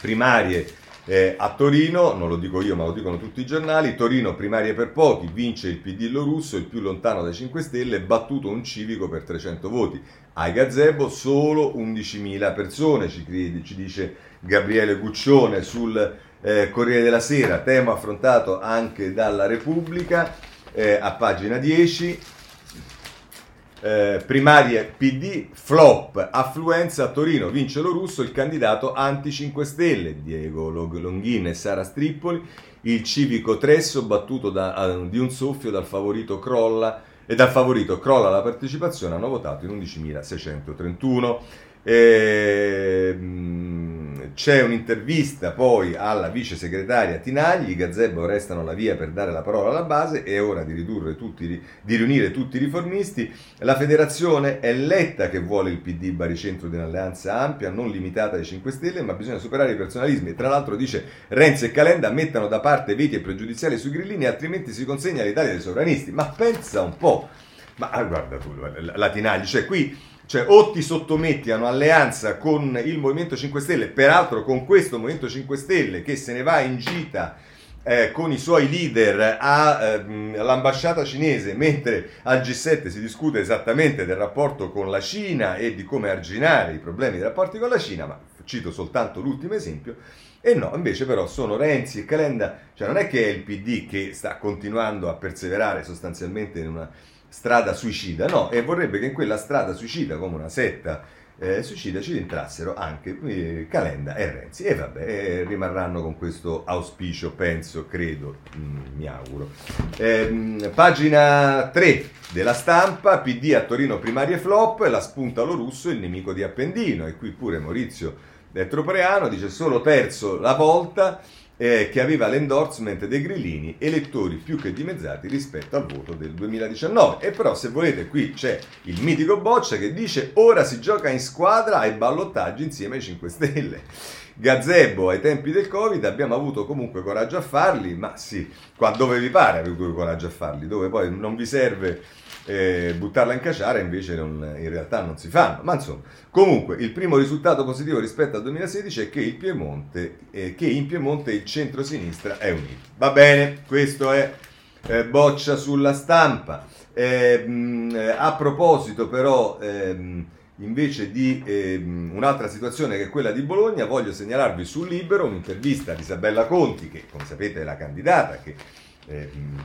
primarie eh, a Torino, non lo dico io ma lo dicono tutti i giornali, Torino primarie per pochi, vince il Pidillo russo, il più lontano dai 5 Stelle, battuto un civico per 300 voti. Ai gazebo solo 11.000 persone, ci, crede, ci dice Gabriele Guccione sul eh, Corriere della Sera, tema affrontato anche dalla Repubblica eh, a pagina 10. Eh, primarie PD, flop, affluenza a Torino, vince lo russo il candidato anti 5 Stelle, Diego Longhin e Sara Strippoli, il civico Tresso battuto da, di un soffio dal favorito crolla e dal favorito crolla la partecipazione, hanno votato in 11.631. Eh, c'è un'intervista poi alla vice segretaria Tinagli, i gazebo restano la via per dare la parola alla base, è ora di, tutti, di riunire tutti i riformisti, la federazione è letta che vuole il PD baricentro di un'alleanza ampia, non limitata ai 5 Stelle, ma bisogna superare i personalismi. Tra l'altro dice Renzi e Calenda mettano da parte veti e pregiudiziali sui grillini altrimenti si consegna l'Italia dei sovranisti, ma pensa un po', ma ah, guarda tu, la Tinagli, cioè qui cioè o ti sottometti a un'alleanza con il Movimento 5 Stelle, peraltro con questo Movimento 5 Stelle che se ne va in gita eh, con i suoi leader a, eh, all'ambasciata cinese, mentre al G7 si discute esattamente del rapporto con la Cina e di come arginare i problemi dei rapporti con la Cina, ma cito soltanto l'ultimo esempio, e no, invece però sono Renzi e Calenda, cioè non è che è il PD che sta continuando a perseverare sostanzialmente in una strada suicida, no, e vorrebbe che in quella strada suicida, come una setta eh, suicidaci rientrassero anche eh, Calenda e Renzi. E vabbè, eh, rimarranno con questo auspicio, penso, credo, mm, mi auguro. Ehm, pagina 3 della stampa, PD a Torino primarie flop, la spunta lo russo, il nemico di Appendino. E qui pure Maurizio Tropreano dice solo terzo la volta eh, che aveva l'endorsement dei grillini, elettori più che dimezzati rispetto al voto del 2019. E però se volete qui c'è il mitico Boccia che dice ora si gioca in squadra ai ballottaggi insieme ai 5 Stelle. Gazebo ai tempi del Covid abbiamo avuto comunque coraggio a farli, ma sì, qua dove vi pare avete coraggio a farli, dove poi non vi serve eh, buttarla in caciara invece non, in realtà non si fanno. Ma insomma, comunque il primo risultato positivo rispetto al 2016 è che, il Piemonte, eh, che in Piemonte il centro-sinistra è unito. Va bene, questo è eh, boccia sulla stampa. Eh, mh, a proposito però... Ehm, invece di ehm, un'altra situazione che è quella di Bologna, voglio segnalarvi sul Libero un'intervista di Isabella Conti, che come sapete è la candidata che ehm,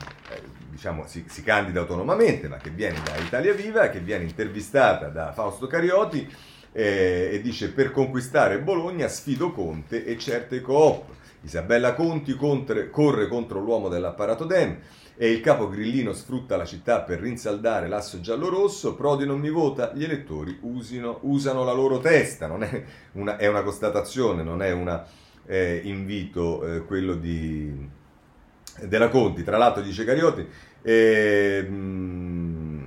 diciamo, si, si, candida autonomamente, ma che viene da Italia Viva, che viene intervistata da Fausto Carioti eh, e dice per conquistare Bologna sfido Conte e certe coop. Isabella Conti contre, corre contro l'uomo dell'apparato Dem e il capo grillino sfrutta la città per rinsaldare l'asso giallo-rosso, Prodi non mi vota, gli elettori usino, usano la loro testa, è, una, è una constatazione, non è un eh, invito eh, quello di, della Conti, tra l'altro dice Cariotti, e, mh,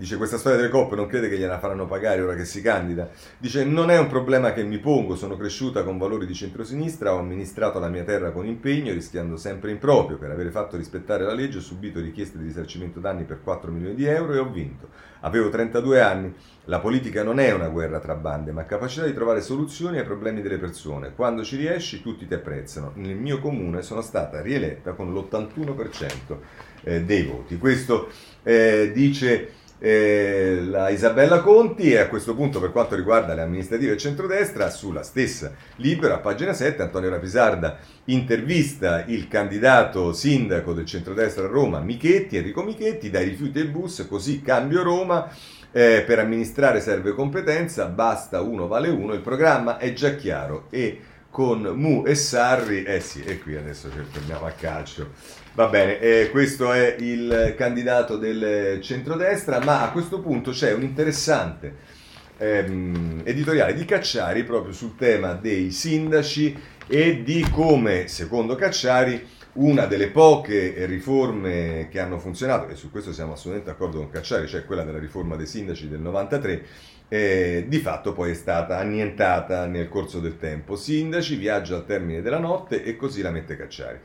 dice questa storia delle coppe non crede che gliela faranno pagare ora che si candida. Dice non è un problema che mi pongo, sono cresciuta con valori di centrosinistra, ho amministrato la mia terra con impegno, rischiando sempre improprio. Per avere fatto rispettare la legge ho subito richieste di risarcimento danni per 4 milioni di euro e ho vinto. Avevo 32 anni, la politica non è una guerra tra bande, ma capacità di trovare soluzioni ai problemi delle persone. Quando ci riesci tutti ti apprezzano. Nel mio comune sono stata rieletta con l'81% eh, dei voti. Questo eh, dice eh, la Isabella Conti e a questo punto per quanto riguarda le amministrative centrodestra sulla stessa libera pagina 7 Antonio Rapisarda intervista il candidato sindaco del centrodestra a Roma Michetti, Enrico Michetti dai rifiuti del bus così cambio Roma. Eh, per amministrare serve competenza basta uno vale uno il programma è già chiaro e con Mu e Sarri. Eh sì e qui adesso torniamo a calcio. Va bene, eh, questo è il candidato del centrodestra, ma a questo punto c'è un interessante ehm, editoriale di Cacciari proprio sul tema dei sindaci e di come, secondo Cacciari, una delle poche riforme che hanno funzionato, e su questo siamo assolutamente d'accordo con Cacciari, cioè quella della riforma dei sindaci del 93, eh, di fatto poi è stata annientata nel corso del tempo. Sindaci, viaggio al termine della notte e così la mette Cacciari.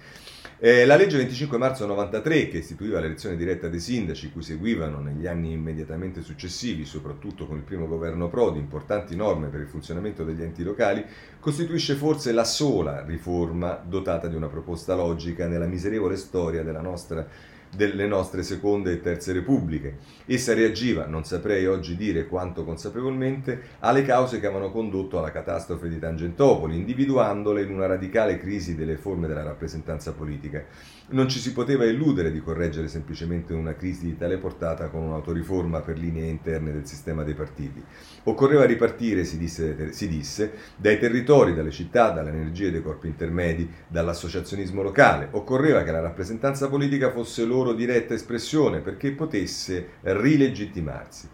Eh, la legge 25 marzo 93, che istituiva l'elezione diretta dei sindaci, cui seguivano negli anni immediatamente successivi, soprattutto con il primo governo Prodi, importanti norme per il funzionamento degli enti locali, costituisce forse la sola riforma dotata di una proposta logica nella miserevole storia della nostra delle nostre seconde e terze repubbliche. Essa reagiva, non saprei oggi dire quanto consapevolmente, alle cause che avevano condotto alla catastrofe di Tangentopoli, individuandole in una radicale crisi delle forme della rappresentanza politica. Non ci si poteva illudere di correggere semplicemente una crisi di tale portata con un'autoriforma per linee interne del sistema dei partiti. Occorreva ripartire, si disse, si disse, dai territori, dalle città, dalle energie dei corpi intermedi, dall'associazionismo locale. Occorreva che la rappresentanza politica fosse loro diretta espressione perché potesse rilegittimarsi.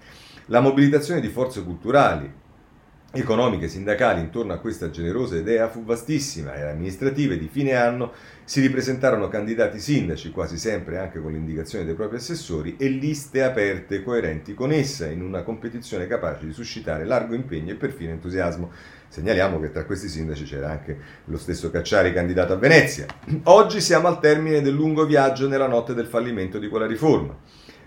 La mobilitazione di forze culturali, economiche e sindacali intorno a questa generosa idea fu vastissima e amministrative di fine anno si ripresentarono candidati sindaci, quasi sempre anche con l'indicazione dei propri assessori, e liste aperte coerenti con essa, in una competizione capace di suscitare largo impegno e perfino entusiasmo. Segnaliamo che tra questi sindaci c'era anche lo stesso Cacciari candidato a Venezia. Oggi siamo al termine del lungo viaggio nella notte del fallimento di quella riforma.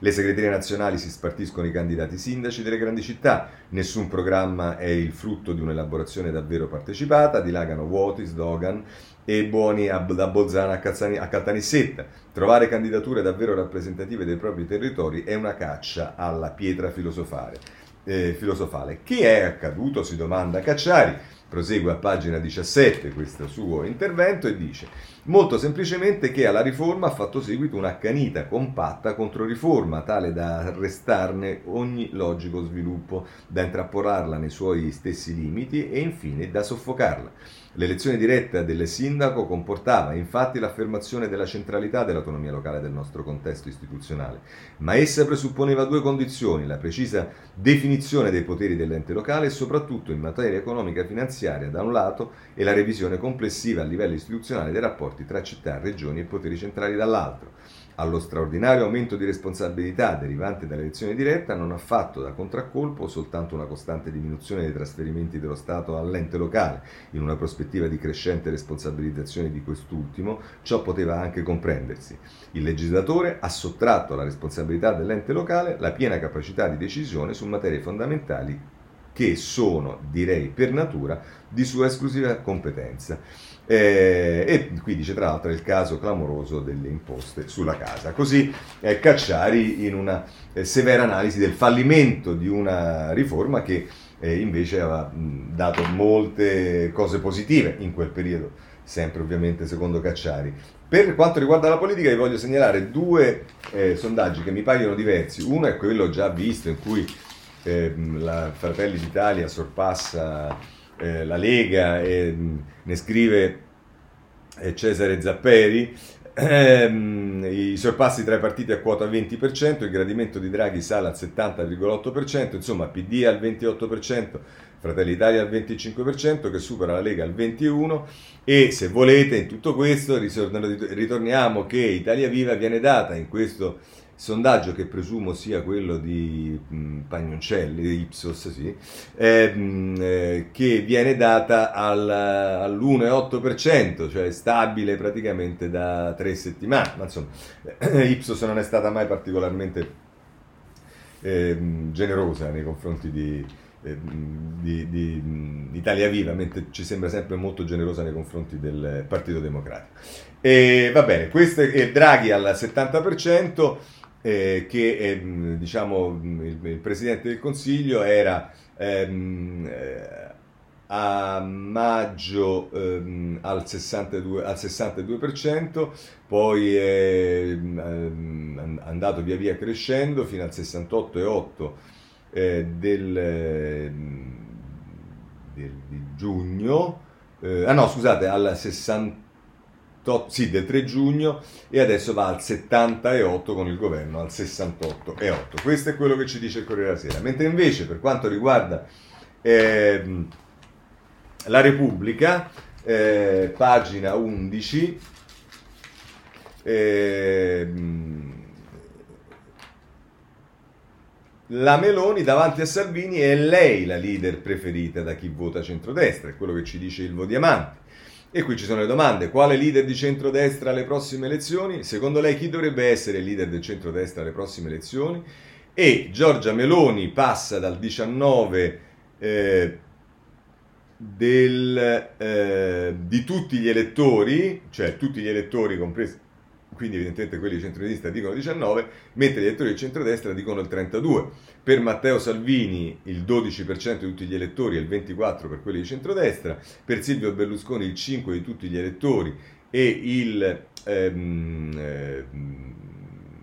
Le segreterie nazionali si spartiscono i candidati sindaci delle grandi città, nessun programma è il frutto di un'elaborazione davvero partecipata, dilagano vuoti, slogan e buoni da Bolzano a, Cazzani, a Caltanissetta. Trovare candidature davvero rappresentative dei propri territori è una caccia alla pietra filosofale. Eh, filosofale. Che è accaduto? si domanda Cacciari. Prosegue a pagina 17 questo suo intervento e dice Molto semplicemente che alla riforma ha fatto seguito un'accanita compatta contro riforma, tale da arrestarne ogni logico sviluppo, da intrappolarla nei suoi stessi limiti e infine da soffocarla. L'elezione diretta del sindaco comportava infatti l'affermazione della centralità dell'autonomia locale del nostro contesto istituzionale, ma essa presupponeva due condizioni, la precisa definizione dei poteri dell'ente locale e soprattutto in materia economica e finanziaria da un lato e la revisione complessiva a livello istituzionale dei rapporti tra città, regioni e poteri centrali dall'altro allo straordinario aumento di responsabilità derivante dall'elezione diretta non ha fatto da contraccolpo soltanto una costante diminuzione dei trasferimenti dello Stato all'ente locale, in una prospettiva di crescente responsabilizzazione di quest'ultimo, ciò poteva anche comprendersi. Il legislatore ha sottratto alla responsabilità dell'ente locale la piena capacità di decisione su materie fondamentali che sono, direi per natura, di sua esclusiva competenza. Eh, e qui dice tra l'altro il caso clamoroso delle imposte sulla casa. Così eh, Cacciari in una eh, severa analisi del fallimento di una riforma che eh, invece aveva mh, dato molte cose positive in quel periodo, sempre ovviamente secondo Cacciari. Per quanto riguarda la politica vi voglio segnalare due eh, sondaggi che mi paiono diversi. Uno è quello già visto in cui ehm, la Fratelli d'Italia sorpassa eh, la Lega e mm, ne scrive eh, Cesare Zapperi, ehm, i sorpassi tra i partiti a quota 20%, il gradimento di Draghi sale al 70,8%, insomma PD al 28%, Fratelli Italia al 25% che supera la Lega al 21% e se volete in tutto questo ritorniamo che Italia Viva viene data in questo sondaggio che presumo sia quello di mh, Pagnoncelli, di Ipsos, sì, eh, mh, eh, che viene data al, all'1,8%, cioè stabile praticamente da tre settimane, ma insomma Ipsos non è stata mai particolarmente eh, generosa nei confronti di, ehm, di, di, Italia Viva, mentre ci sembra sempre molto generosa nei confronti del Partito Democratico. E va bene, questo è Draghi al 70%, eh, che eh, diciamo, il, il, Presidente del Consiglio era ehm, eh, a maggio ehm, al, 62, al 62%, poi è ehm, andato via via crescendo fino al 68,8% eh, del, ehm, del, di giugno, eh, ah no scusate, al 60 sì, del 3 giugno e adesso va al 78 con il governo al 68,8. Questo è quello che ci dice il Corriere della Sera. Mentre invece per quanto riguarda eh, la Repubblica, eh, pagina 11, eh, la Meloni davanti a Salvini è lei la leader preferita da chi vota centrodestra, è quello che ci dice Ilvo Diamanti. E qui ci sono le domande. Quale leader di centrodestra alle prossime elezioni? Secondo lei chi dovrebbe essere il leader del centrodestra alle prossime elezioni? E Giorgia Meloni passa dal 19 eh, del, eh, di tutti gli elettori, cioè tutti gli elettori compresi quindi evidentemente quelli di centrodestra dicono 19, mentre gli elettori di centrodestra dicono il 32. Per Matteo Salvini il 12% di tutti gli elettori e il 24% per quelli di centrodestra, per Silvio Berlusconi il 5% di tutti gli elettori e il ehm, eh,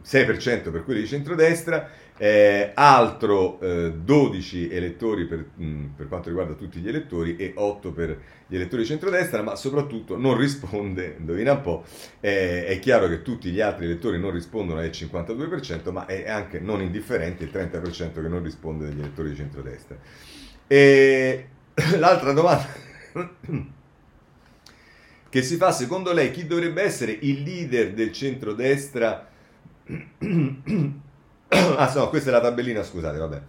6% per quelli di centrodestra eh, altro eh, 12 elettori per, mh, per, quanto riguarda tutti gli elettori e 8 per gli elettori di centrodestra, ma soprattutto non risponde, indovina un po', eh, è chiaro che tutti gli altri elettori non rispondono al 52%, ma è anche non indifferente il 30% che non risponde degli elettori di centrodestra. E l'altra domanda che si fa, secondo lei, chi dovrebbe essere il leader del centrodestra? ah, no, questa è la tabellina, scusate, vabbè.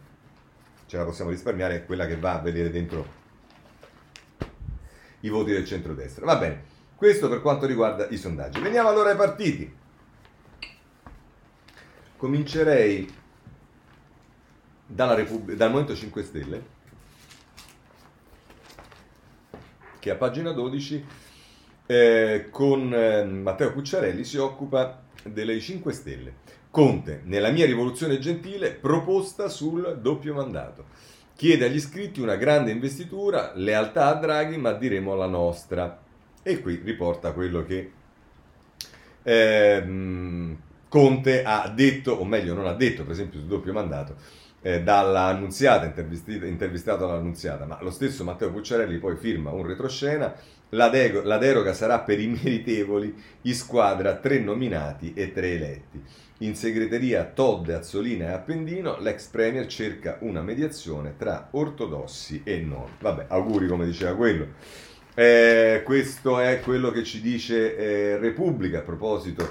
Ce la possiamo risparmiare, è quella che va a vedere dentro i voti del centrodestra. Va bene, questo per quanto riguarda i sondaggi. Veniamo allora ai partiti. Comincerei Repub- dal Movimento 5 Stelle, che a pagina 12 eh, con eh, Matteo Cucciarelli si occupa delle 5 Stelle. Conte, nella mia rivoluzione gentile, proposta sul doppio mandato. Chiede agli iscritti una grande investitura, lealtà a Draghi, ma diremo la nostra. E qui riporta quello che eh, Conte ha detto, o meglio non ha detto, per esempio sul doppio mandato, eh, dall'annunziata, intervistato dall'annunziata, ma lo stesso Matteo Pucciarelli poi firma un retroscena, la, de- la deroga sarà per i meritevoli, in squadra tre nominati e tre eletti. In segreteria Todd, Azzolina e Appendino, l'ex premier cerca una mediazione tra ortodossi e non. Vabbè, auguri come diceva quello. Eh, questo è quello che ci dice eh, Repubblica a proposito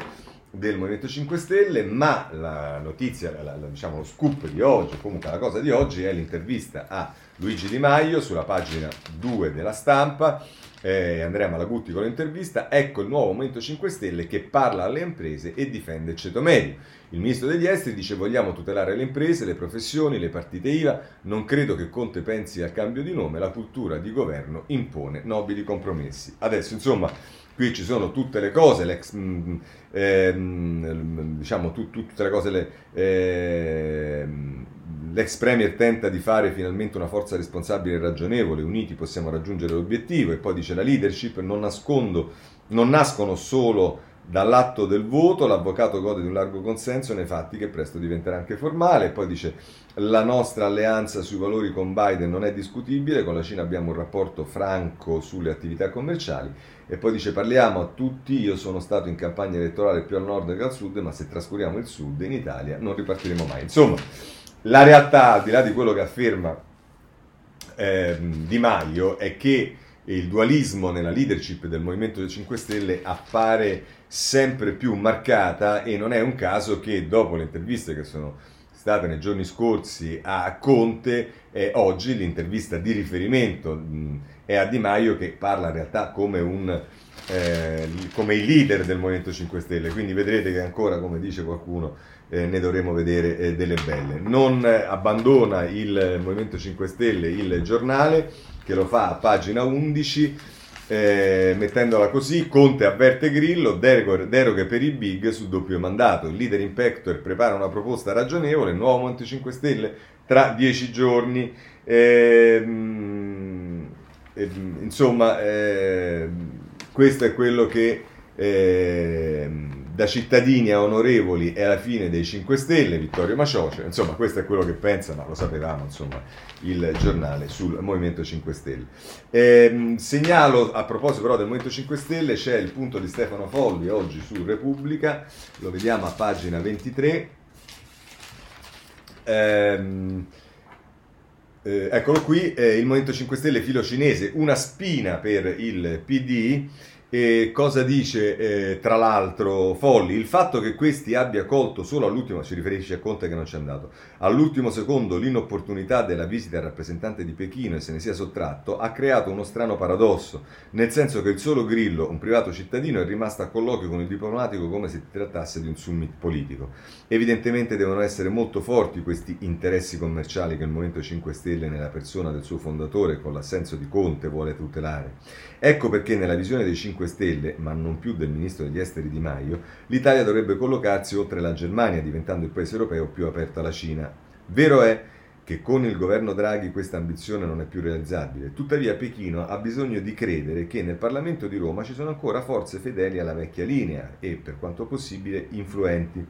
del Movimento 5 Stelle, ma la notizia, la, la, diciamo lo scoop di oggi, comunque la cosa di oggi è l'intervista a Luigi Di Maio sulla pagina 2 della stampa eh, Andrea Malagutti con l'intervista, ecco il nuovo Movimento 5 Stelle che parla alle imprese e difende il ceto medio. Il ministro degli esteri dice vogliamo tutelare le imprese, le professioni, le partite IVA, non credo che Conte pensi al cambio di nome, la cultura di governo impone nobili compromessi. Adesso insomma qui ci sono tutte le cose, l'ex, mh, mm, ehm, diciamo tu, tutte le cose, le, ehm, l'ex premier tenta di fare finalmente una forza responsabile e ragionevole, uniti possiamo raggiungere l'obiettivo e poi dice la leadership non, nascondo, non nascono solo dall'atto del voto, l'avvocato gode di un largo consenso nei fatti che presto diventerà anche formale, poi dice la nostra alleanza sui valori con Biden non è discutibile, con la Cina abbiamo un rapporto franco sulle attività commerciali e poi dice parliamo a tutti, io sono stato in campagna elettorale più al nord che al sud, ma se trascuriamo il sud in Italia non ripartiremo mai. Insomma, la realtà, al di là di quello che afferma eh, Di Maio, è che il dualismo nella leadership del Movimento dei 5 Stelle appare sempre più marcata e non è un caso che dopo le interviste che sono state nei giorni scorsi a Conte, eh, oggi l'intervista di riferimento mh, è a Di Maio che parla in realtà come, un, eh, come il leader del Movimento 5 Stelle, quindi vedrete che ancora, come dice qualcuno, eh, ne dovremo vedere eh, delle belle. Non abbandona il Movimento 5 Stelle il giornale, che lo fa a pagina 11, eh, mettendola così, Conte avverte Grillo, deroghe per i big sul doppio mandato, il leader in Pector prepara una proposta ragionevole, nuovo Movimento 5 Stelle tra dieci giorni. Eh, eh, insomma, eh, questo è quello che eh, da cittadini a onorevoli è alla fine dei 5 Stelle, Vittorio Macioce, insomma questo è quello che pensa, ma lo sapevamo, insomma, il giornale sul Movimento 5 Stelle. Eh, segnalo, a proposito però del Movimento 5 Stelle, c'è il punto di Stefano Folli oggi su Repubblica, lo vediamo a pagina 23. Ehm, eh, eccolo qui, eh, il Movimento 5 Stelle filo cinese, una spina per il PD e cosa dice eh, tra l'altro Folli? Il fatto che questi abbia colto solo all'ultimo, si riferisce a Conte che non c'è andato, all'ultimo secondo l'inopportunità della visita al rappresentante di Pechino e se ne sia sottratto, ha creato uno strano paradosso, nel senso che il solo Grillo, un privato cittadino, è rimasto a colloquio con il diplomatico come se trattasse di un summit politico. Evidentemente devono essere molto forti questi interessi commerciali che il Movimento 5 Stelle nella persona del suo fondatore con l'assenso di Conte vuole tutelare. Ecco perché nella visione dei 5 Stelle, ma non più del ministro degli esteri Di Maio, l'Italia dovrebbe collocarsi oltre la Germania, diventando il paese europeo più aperto alla Cina. Vero è che con il governo Draghi questa ambizione non è più realizzabile. Tuttavia Pechino ha bisogno di credere che nel Parlamento di Roma ci sono ancora forze fedeli alla vecchia linea e, per quanto possibile, influenti.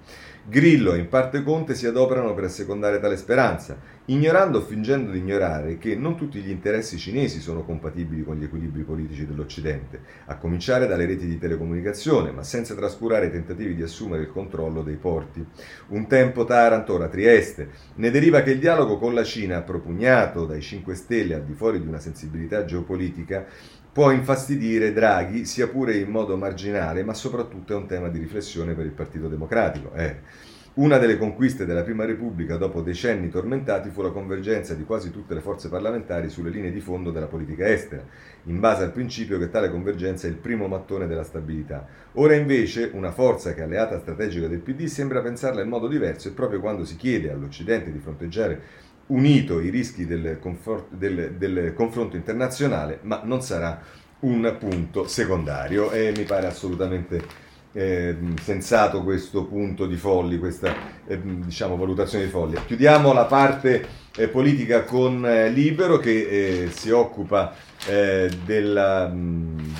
Grillo e in parte Conte si adoperano per assecondare tale speranza, ignorando o fingendo di ignorare che non tutti gli interessi cinesi sono compatibili con gli equilibri politici dell'Occidente, a cominciare dalle reti di telecomunicazione, ma senza trascurare i tentativi di assumere il controllo dei porti. Un tempo Taranto, ora Trieste. Ne deriva che il dialogo con la Cina, propugnato dai 5 Stelle al di fuori di una sensibilità geopolitica, può infastidire Draghi, sia pure in modo marginale, ma soprattutto è un tema di riflessione per il Partito Democratico. Eh. Una delle conquiste della Prima Repubblica dopo decenni tormentati fu la convergenza di quasi tutte le forze parlamentari sulle linee di fondo della politica estera, in base al principio che tale convergenza è il primo mattone della stabilità. Ora invece una forza che è alleata strategica del PD sembra pensarla in modo diverso e proprio quando si chiede all'Occidente di fronteggiare unito i rischi del, confort, del, del confronto internazionale, ma non sarà un punto secondario e mi pare assolutamente eh, sensato questo punto di folli, questa eh, diciamo, valutazione di folli. Chiudiamo la parte eh, politica con eh, Libero che eh, si occupa eh, della,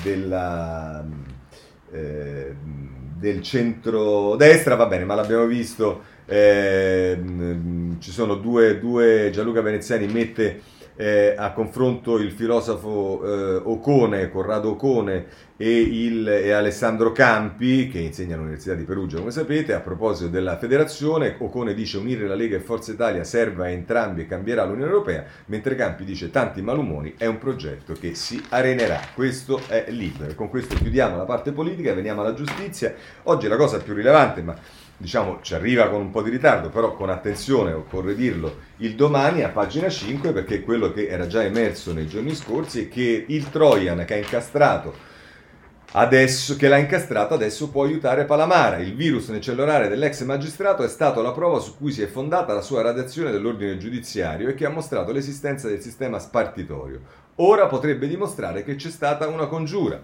della del centro-destra, va bene, ma l'abbiamo visto, eh, ci sono due, due, Gianluca Veneziani mette eh, a confronto il filosofo eh, Ocone, Corrado Ocone e, il, e, Alessandro Campi, che insegna all'Università di Perugia, come sapete, a proposito della federazione, Ocone dice unire la Lega e Forza Italia serve a entrambi e cambierà l'Unione Europea, mentre Campi dice tanti malumoni è un progetto che si arenerà. Questo è libero. Con questo chiudiamo la parte politica veniamo alla giustizia. Oggi la cosa più rilevante, ma diciamo ci arriva con un po' di ritardo, però con attenzione occorre dirlo, il domani a pagina 5 perché è quello che era già emerso nei giorni scorsi e che il Trojan che ha incastrato adesso, che l'ha incastrato adesso può aiutare Palamara. Il virus nel cellulare dell'ex magistrato è stato la prova su cui si è fondata la sua radiazione dell'ordine giudiziario e che ha mostrato l'esistenza del sistema spartitorio. Ora potrebbe dimostrare che c'è stata una congiura.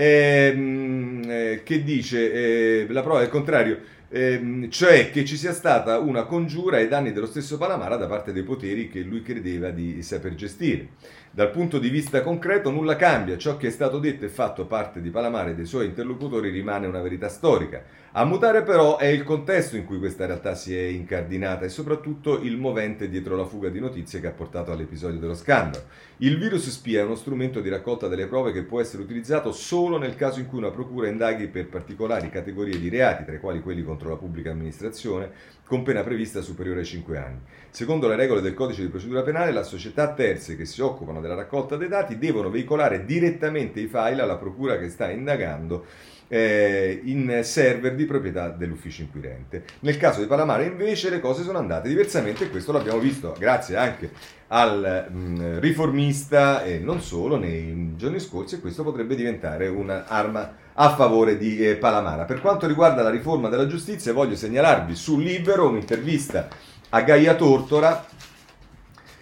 Ehm, eh, che dice eh, la prova è il contrario ehm, cioè che ci sia stata una congiura ai danni dello stesso Palamara da parte dei poteri che lui credeva di saper gestire. Dal punto di vista concreto nulla cambia, ciò che è stato detto e fatto parte di Palamara e dei suoi interlocutori rimane una verità storica. A mutare però è il contesto in cui questa realtà si è incardinata e soprattutto il movente dietro la fuga di notizie che ha portato all'episodio dello scandalo. Il virus spia è uno strumento di raccolta delle prove che può essere utilizzato solo nel caso in cui una procura indaghi per particolari categorie di reati, tra i quali quelli contro la pubblica amministrazione, con pena prevista superiore ai 5 anni. Secondo le regole del codice di procedura penale, le società terze che si occupano della raccolta dei dati devono veicolare direttamente i file alla procura che sta indagando eh, in server di proprietà dell'ufficio inquirente. Nel caso di Palamara invece le cose sono andate diversamente e questo l'abbiamo visto grazie anche al mh, riformista e non solo nei giorni scorsi e questo potrebbe diventare un'arma a favore di eh, Palamara. Per quanto riguarda la riforma della giustizia voglio segnalarvi su Libero un'intervista a Gaia Tortora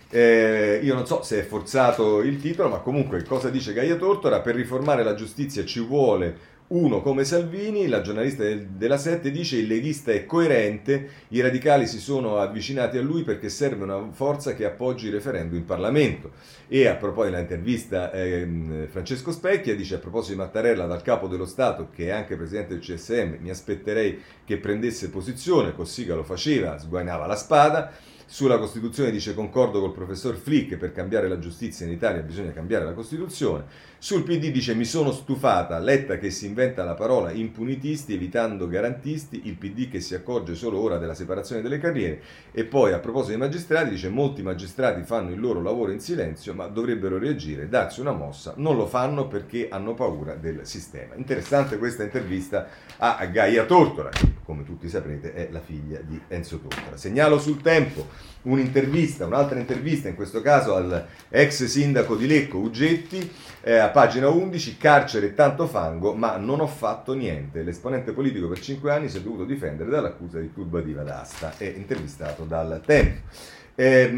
eh, io non so se è forzato il titolo, ma comunque cosa dice Gaia Tortora? Per riformare la giustizia ci vuole uno come Salvini, la giornalista del, della Sette dice il leghista è coerente, i radicali si sono avvicinati a lui perché serve una forza che appoggi il referendum in Parlamento. E a proposito dell'intervista eh, Francesco Specchia dice a proposito di Mattarella dal capo dello Stato che è anche presidente del CSM mi aspetterei che prendesse posizione, Cossiga lo faceva, sguainava la spada. Sulla Costituzione dice concordo col professor Flick, per cambiare la giustizia in Italia bisogna cambiare la Costituzione. Sul PD dice mi sono stufata, Letta che si inventa la parola impunitisti evitando garantisti, il PD che si accorge solo ora della separazione delle carriere e poi a proposito dei magistrati dice molti magistrati fanno il loro lavoro in silenzio ma dovrebbero reagire, darsi una mossa, non lo fanno perché hanno paura del sistema. Interessante questa intervista a Gaia Tortora, come tutti saprete è la figlia di Enzo Tortora. Segnalo sul tempo un'intervista, un'altra intervista, in questo caso al ex sindaco di Lecco, Ugetti, eh, a pagina 11, carcere e tanto fango, ma non ho fatto niente. L'esponente politico per 5 anni si è dovuto difendere dall'accusa di turbativa d'asta, è intervistato dal Tempo. Eh,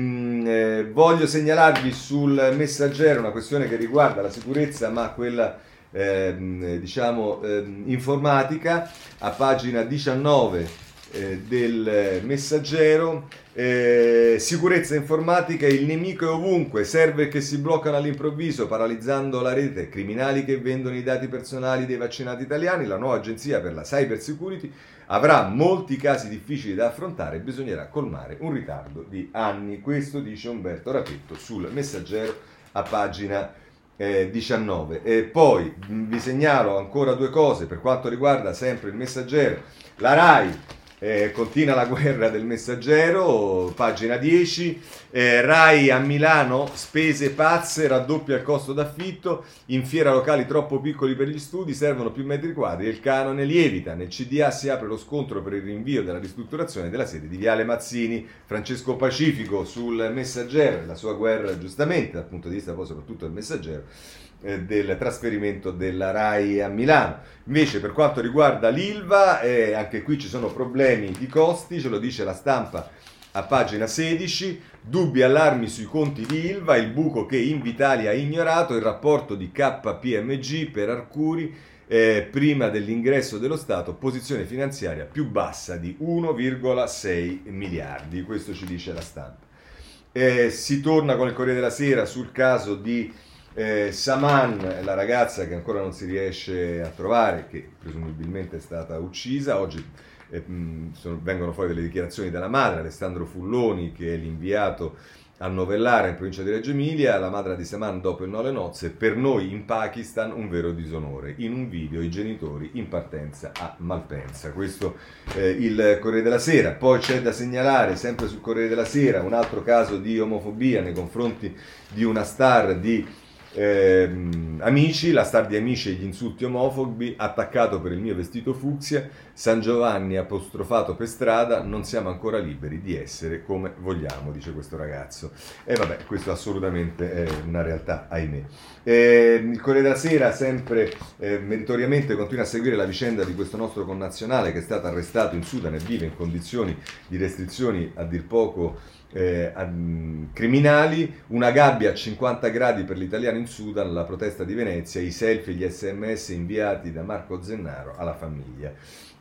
eh, voglio segnalarvi sul messaggero una questione che riguarda la sicurezza, ma quella eh, diciamo ehm, informatica, a pagina 19 eh, del messaggero. Eh, sicurezza informatica, il nemico è ovunque, server che si bloccano all'improvviso paralizzando la rete, criminali che vendono i dati personali dei vaccinati italiani, la nuova agenzia per la cyber security avrà molti casi difficili da affrontare bisognerà colmare un ritardo di anni. Questo dice Umberto Rapetto sul messaggero a pagina eh, 19. E poi vi segnalo ancora due cose per quanto riguarda sempre il messaggero. La RAI eh, continua la guerra del messaggero, pagina 10. Eh, Rai a Milano, spese pazze, raddoppia il costo d'affitto. In fiera locali troppo piccoli per gli studi, servono più metri quadri il canone lievita. Nel CDA si apre lo scontro per il rinvio della ristrutturazione della sede di Viale Mazzini. Francesco Pacifico sul messaggero, la sua guerra giustamente dal punto di vista poi soprattutto del messaggero eh, del trasferimento della RAI a Milano. Invece per quanto riguarda l'ILVA, eh, anche qui ci sono problemi di costi, ce lo dice la stampa a pagina 16, dubbi allarmi sui conti di ILVA, il buco che Invitalia ha ignorato, il rapporto di KPMG per Arcuri, eh, prima dell'ingresso dello Stato, posizione finanziaria più bassa di 1,6 miliardi, questo ci dice la stampa. Eh, si torna con il Corriere della Sera sul caso di Eh, Saman, la ragazza che ancora non si riesce a trovare, che presumibilmente è stata uccisa, oggi eh, mh, sono, vengono fuori delle dichiarazioni della madre, Alessandro Fulloni, che è l'inviato a Novellare in provincia di Reggio Emilia, la madre di Saman dopo il no alle nozze, per noi in Pakistan un vero disonore. In un video i genitori in partenza a Malpensa. Questo eh, il Corriere della Sera. Poi c'è da segnalare, sempre sul Corriere della Sera, un altro caso di omofobia nei confronti di una star di eh, amici, la star di Amici e gli insulti omofobi, attaccato per il mio vestito fucsia, San Giovanni apostrofato per strada, non siamo ancora liberi di essere come vogliamo, dice questo ragazzo. E vabbè, questo assolutamente è una realtà, ahimè. Eh, il Corriere della Sera sempre eh, meritoriamente continua a seguire la vicenda di questo nostro connazionale che è stato arrestato in Sudan e vive in condizioni di restrizioni a dir poco eh, criminali, una gabbia a 50 gradi per l'italiano in Sudan, la protesta di Venezia, i selfie e gli sms inviati da Marco Zennaro alla famiglia.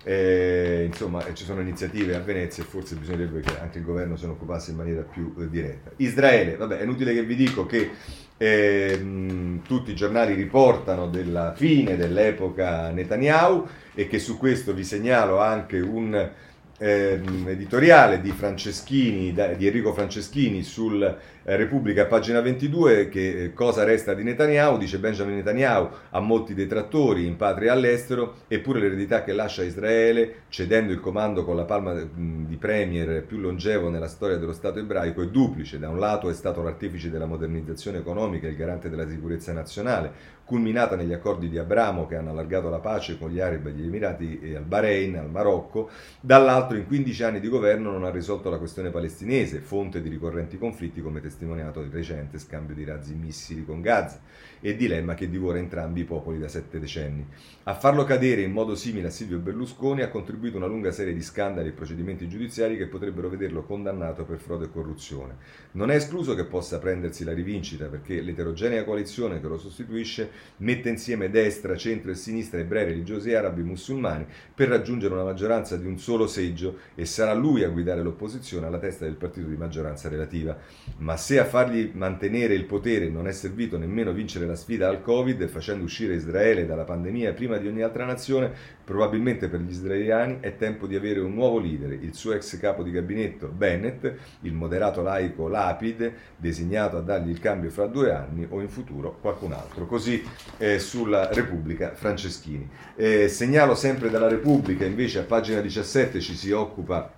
Eh, insomma, ci sono iniziative a Venezia e forse bisognerebbe che anche il governo se ne occupasse in maniera più eh, diretta. Israele, vabbè, è inutile che vi dico che eh, tutti i giornali riportano della fine dell'epoca Netanyahu e che su questo vi segnalo anche un eh, editoriale di, Franceschini, di Enrico Franceschini sul eh, Repubblica, pagina 22, che eh, cosa resta di Netanyahu, dice Benjamin Netanyahu, ha molti detrattori in patria e all'estero, eppure l'eredità che lascia Israele, cedendo il comando con la palma di premier più longevo nella storia dello Stato ebraico, è duplice. Da un lato è stato l'artefice della modernizzazione economica e il garante della sicurezza nazionale, culminata negli accordi di Abramo che hanno allargato la pace con gli arabi agli Emirati e al Bahrain, al Marocco, dall'altro in 15 anni di governo non ha risolto la questione palestinese, fonte di ricorrenti conflitti come testimoniato il recente scambio di razzi missili con Gaza e dilemma che divora entrambi i popoli da sette decenni. A farlo cadere in modo simile a Silvio Berlusconi ha contribuito una lunga serie di scandali e procedimenti giudiziari che potrebbero vederlo condannato per frode e corruzione. Non è escluso che possa prendersi la rivincita perché l'eterogenea coalizione che lo sostituisce mette insieme destra, centro e sinistra ebrei religiosi arabi e musulmani per raggiungere una maggioranza di un solo seggio e sarà lui a guidare l'opposizione alla testa del partito di maggioranza relativa. Ma se a fargli mantenere il potere non è servito nemmeno vincere la sfida al Covid facendo uscire Israele dalla pandemia prima di ogni altra nazione, probabilmente per gli israeliani è tempo di avere un nuovo leader, il suo ex capo di gabinetto Bennett, il moderato laico Lapid, designato a dargli il cambio fra due anni o in futuro qualcun altro. Così eh, sulla Repubblica Franceschini. Eh, segnalo sempre dalla Repubblica, invece a pagina 17 ci si occupa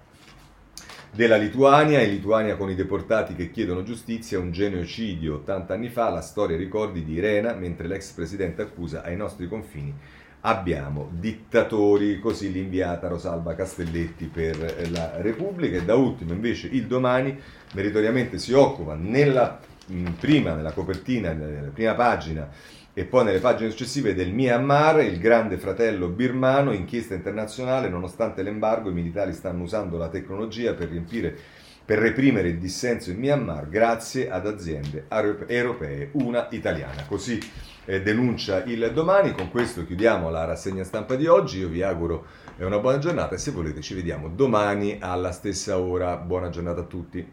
della Lituania, in Lituania con i deportati che chiedono giustizia, un genocidio 80 anni fa, la storia ricordi di Irena, mentre l'ex presidente accusa ai nostri confini abbiamo dittatori, così l'inviata Rosalba Castelletti per la Repubblica e da ultimo invece il domani meritoriamente si occupa nella prima, nella copertina, nella prima pagina e poi nelle pagine successive del Myanmar, il grande fratello birmano, inchiesta internazionale, nonostante l'embargo i militari stanno usando la tecnologia per riempire per reprimere il dissenso in Myanmar grazie ad aziende europee, una italiana. Così eh, denuncia il domani. Con questo chiudiamo la rassegna stampa di oggi. Io vi auguro una buona giornata e se volete ci vediamo domani alla stessa ora. Buona giornata a tutti.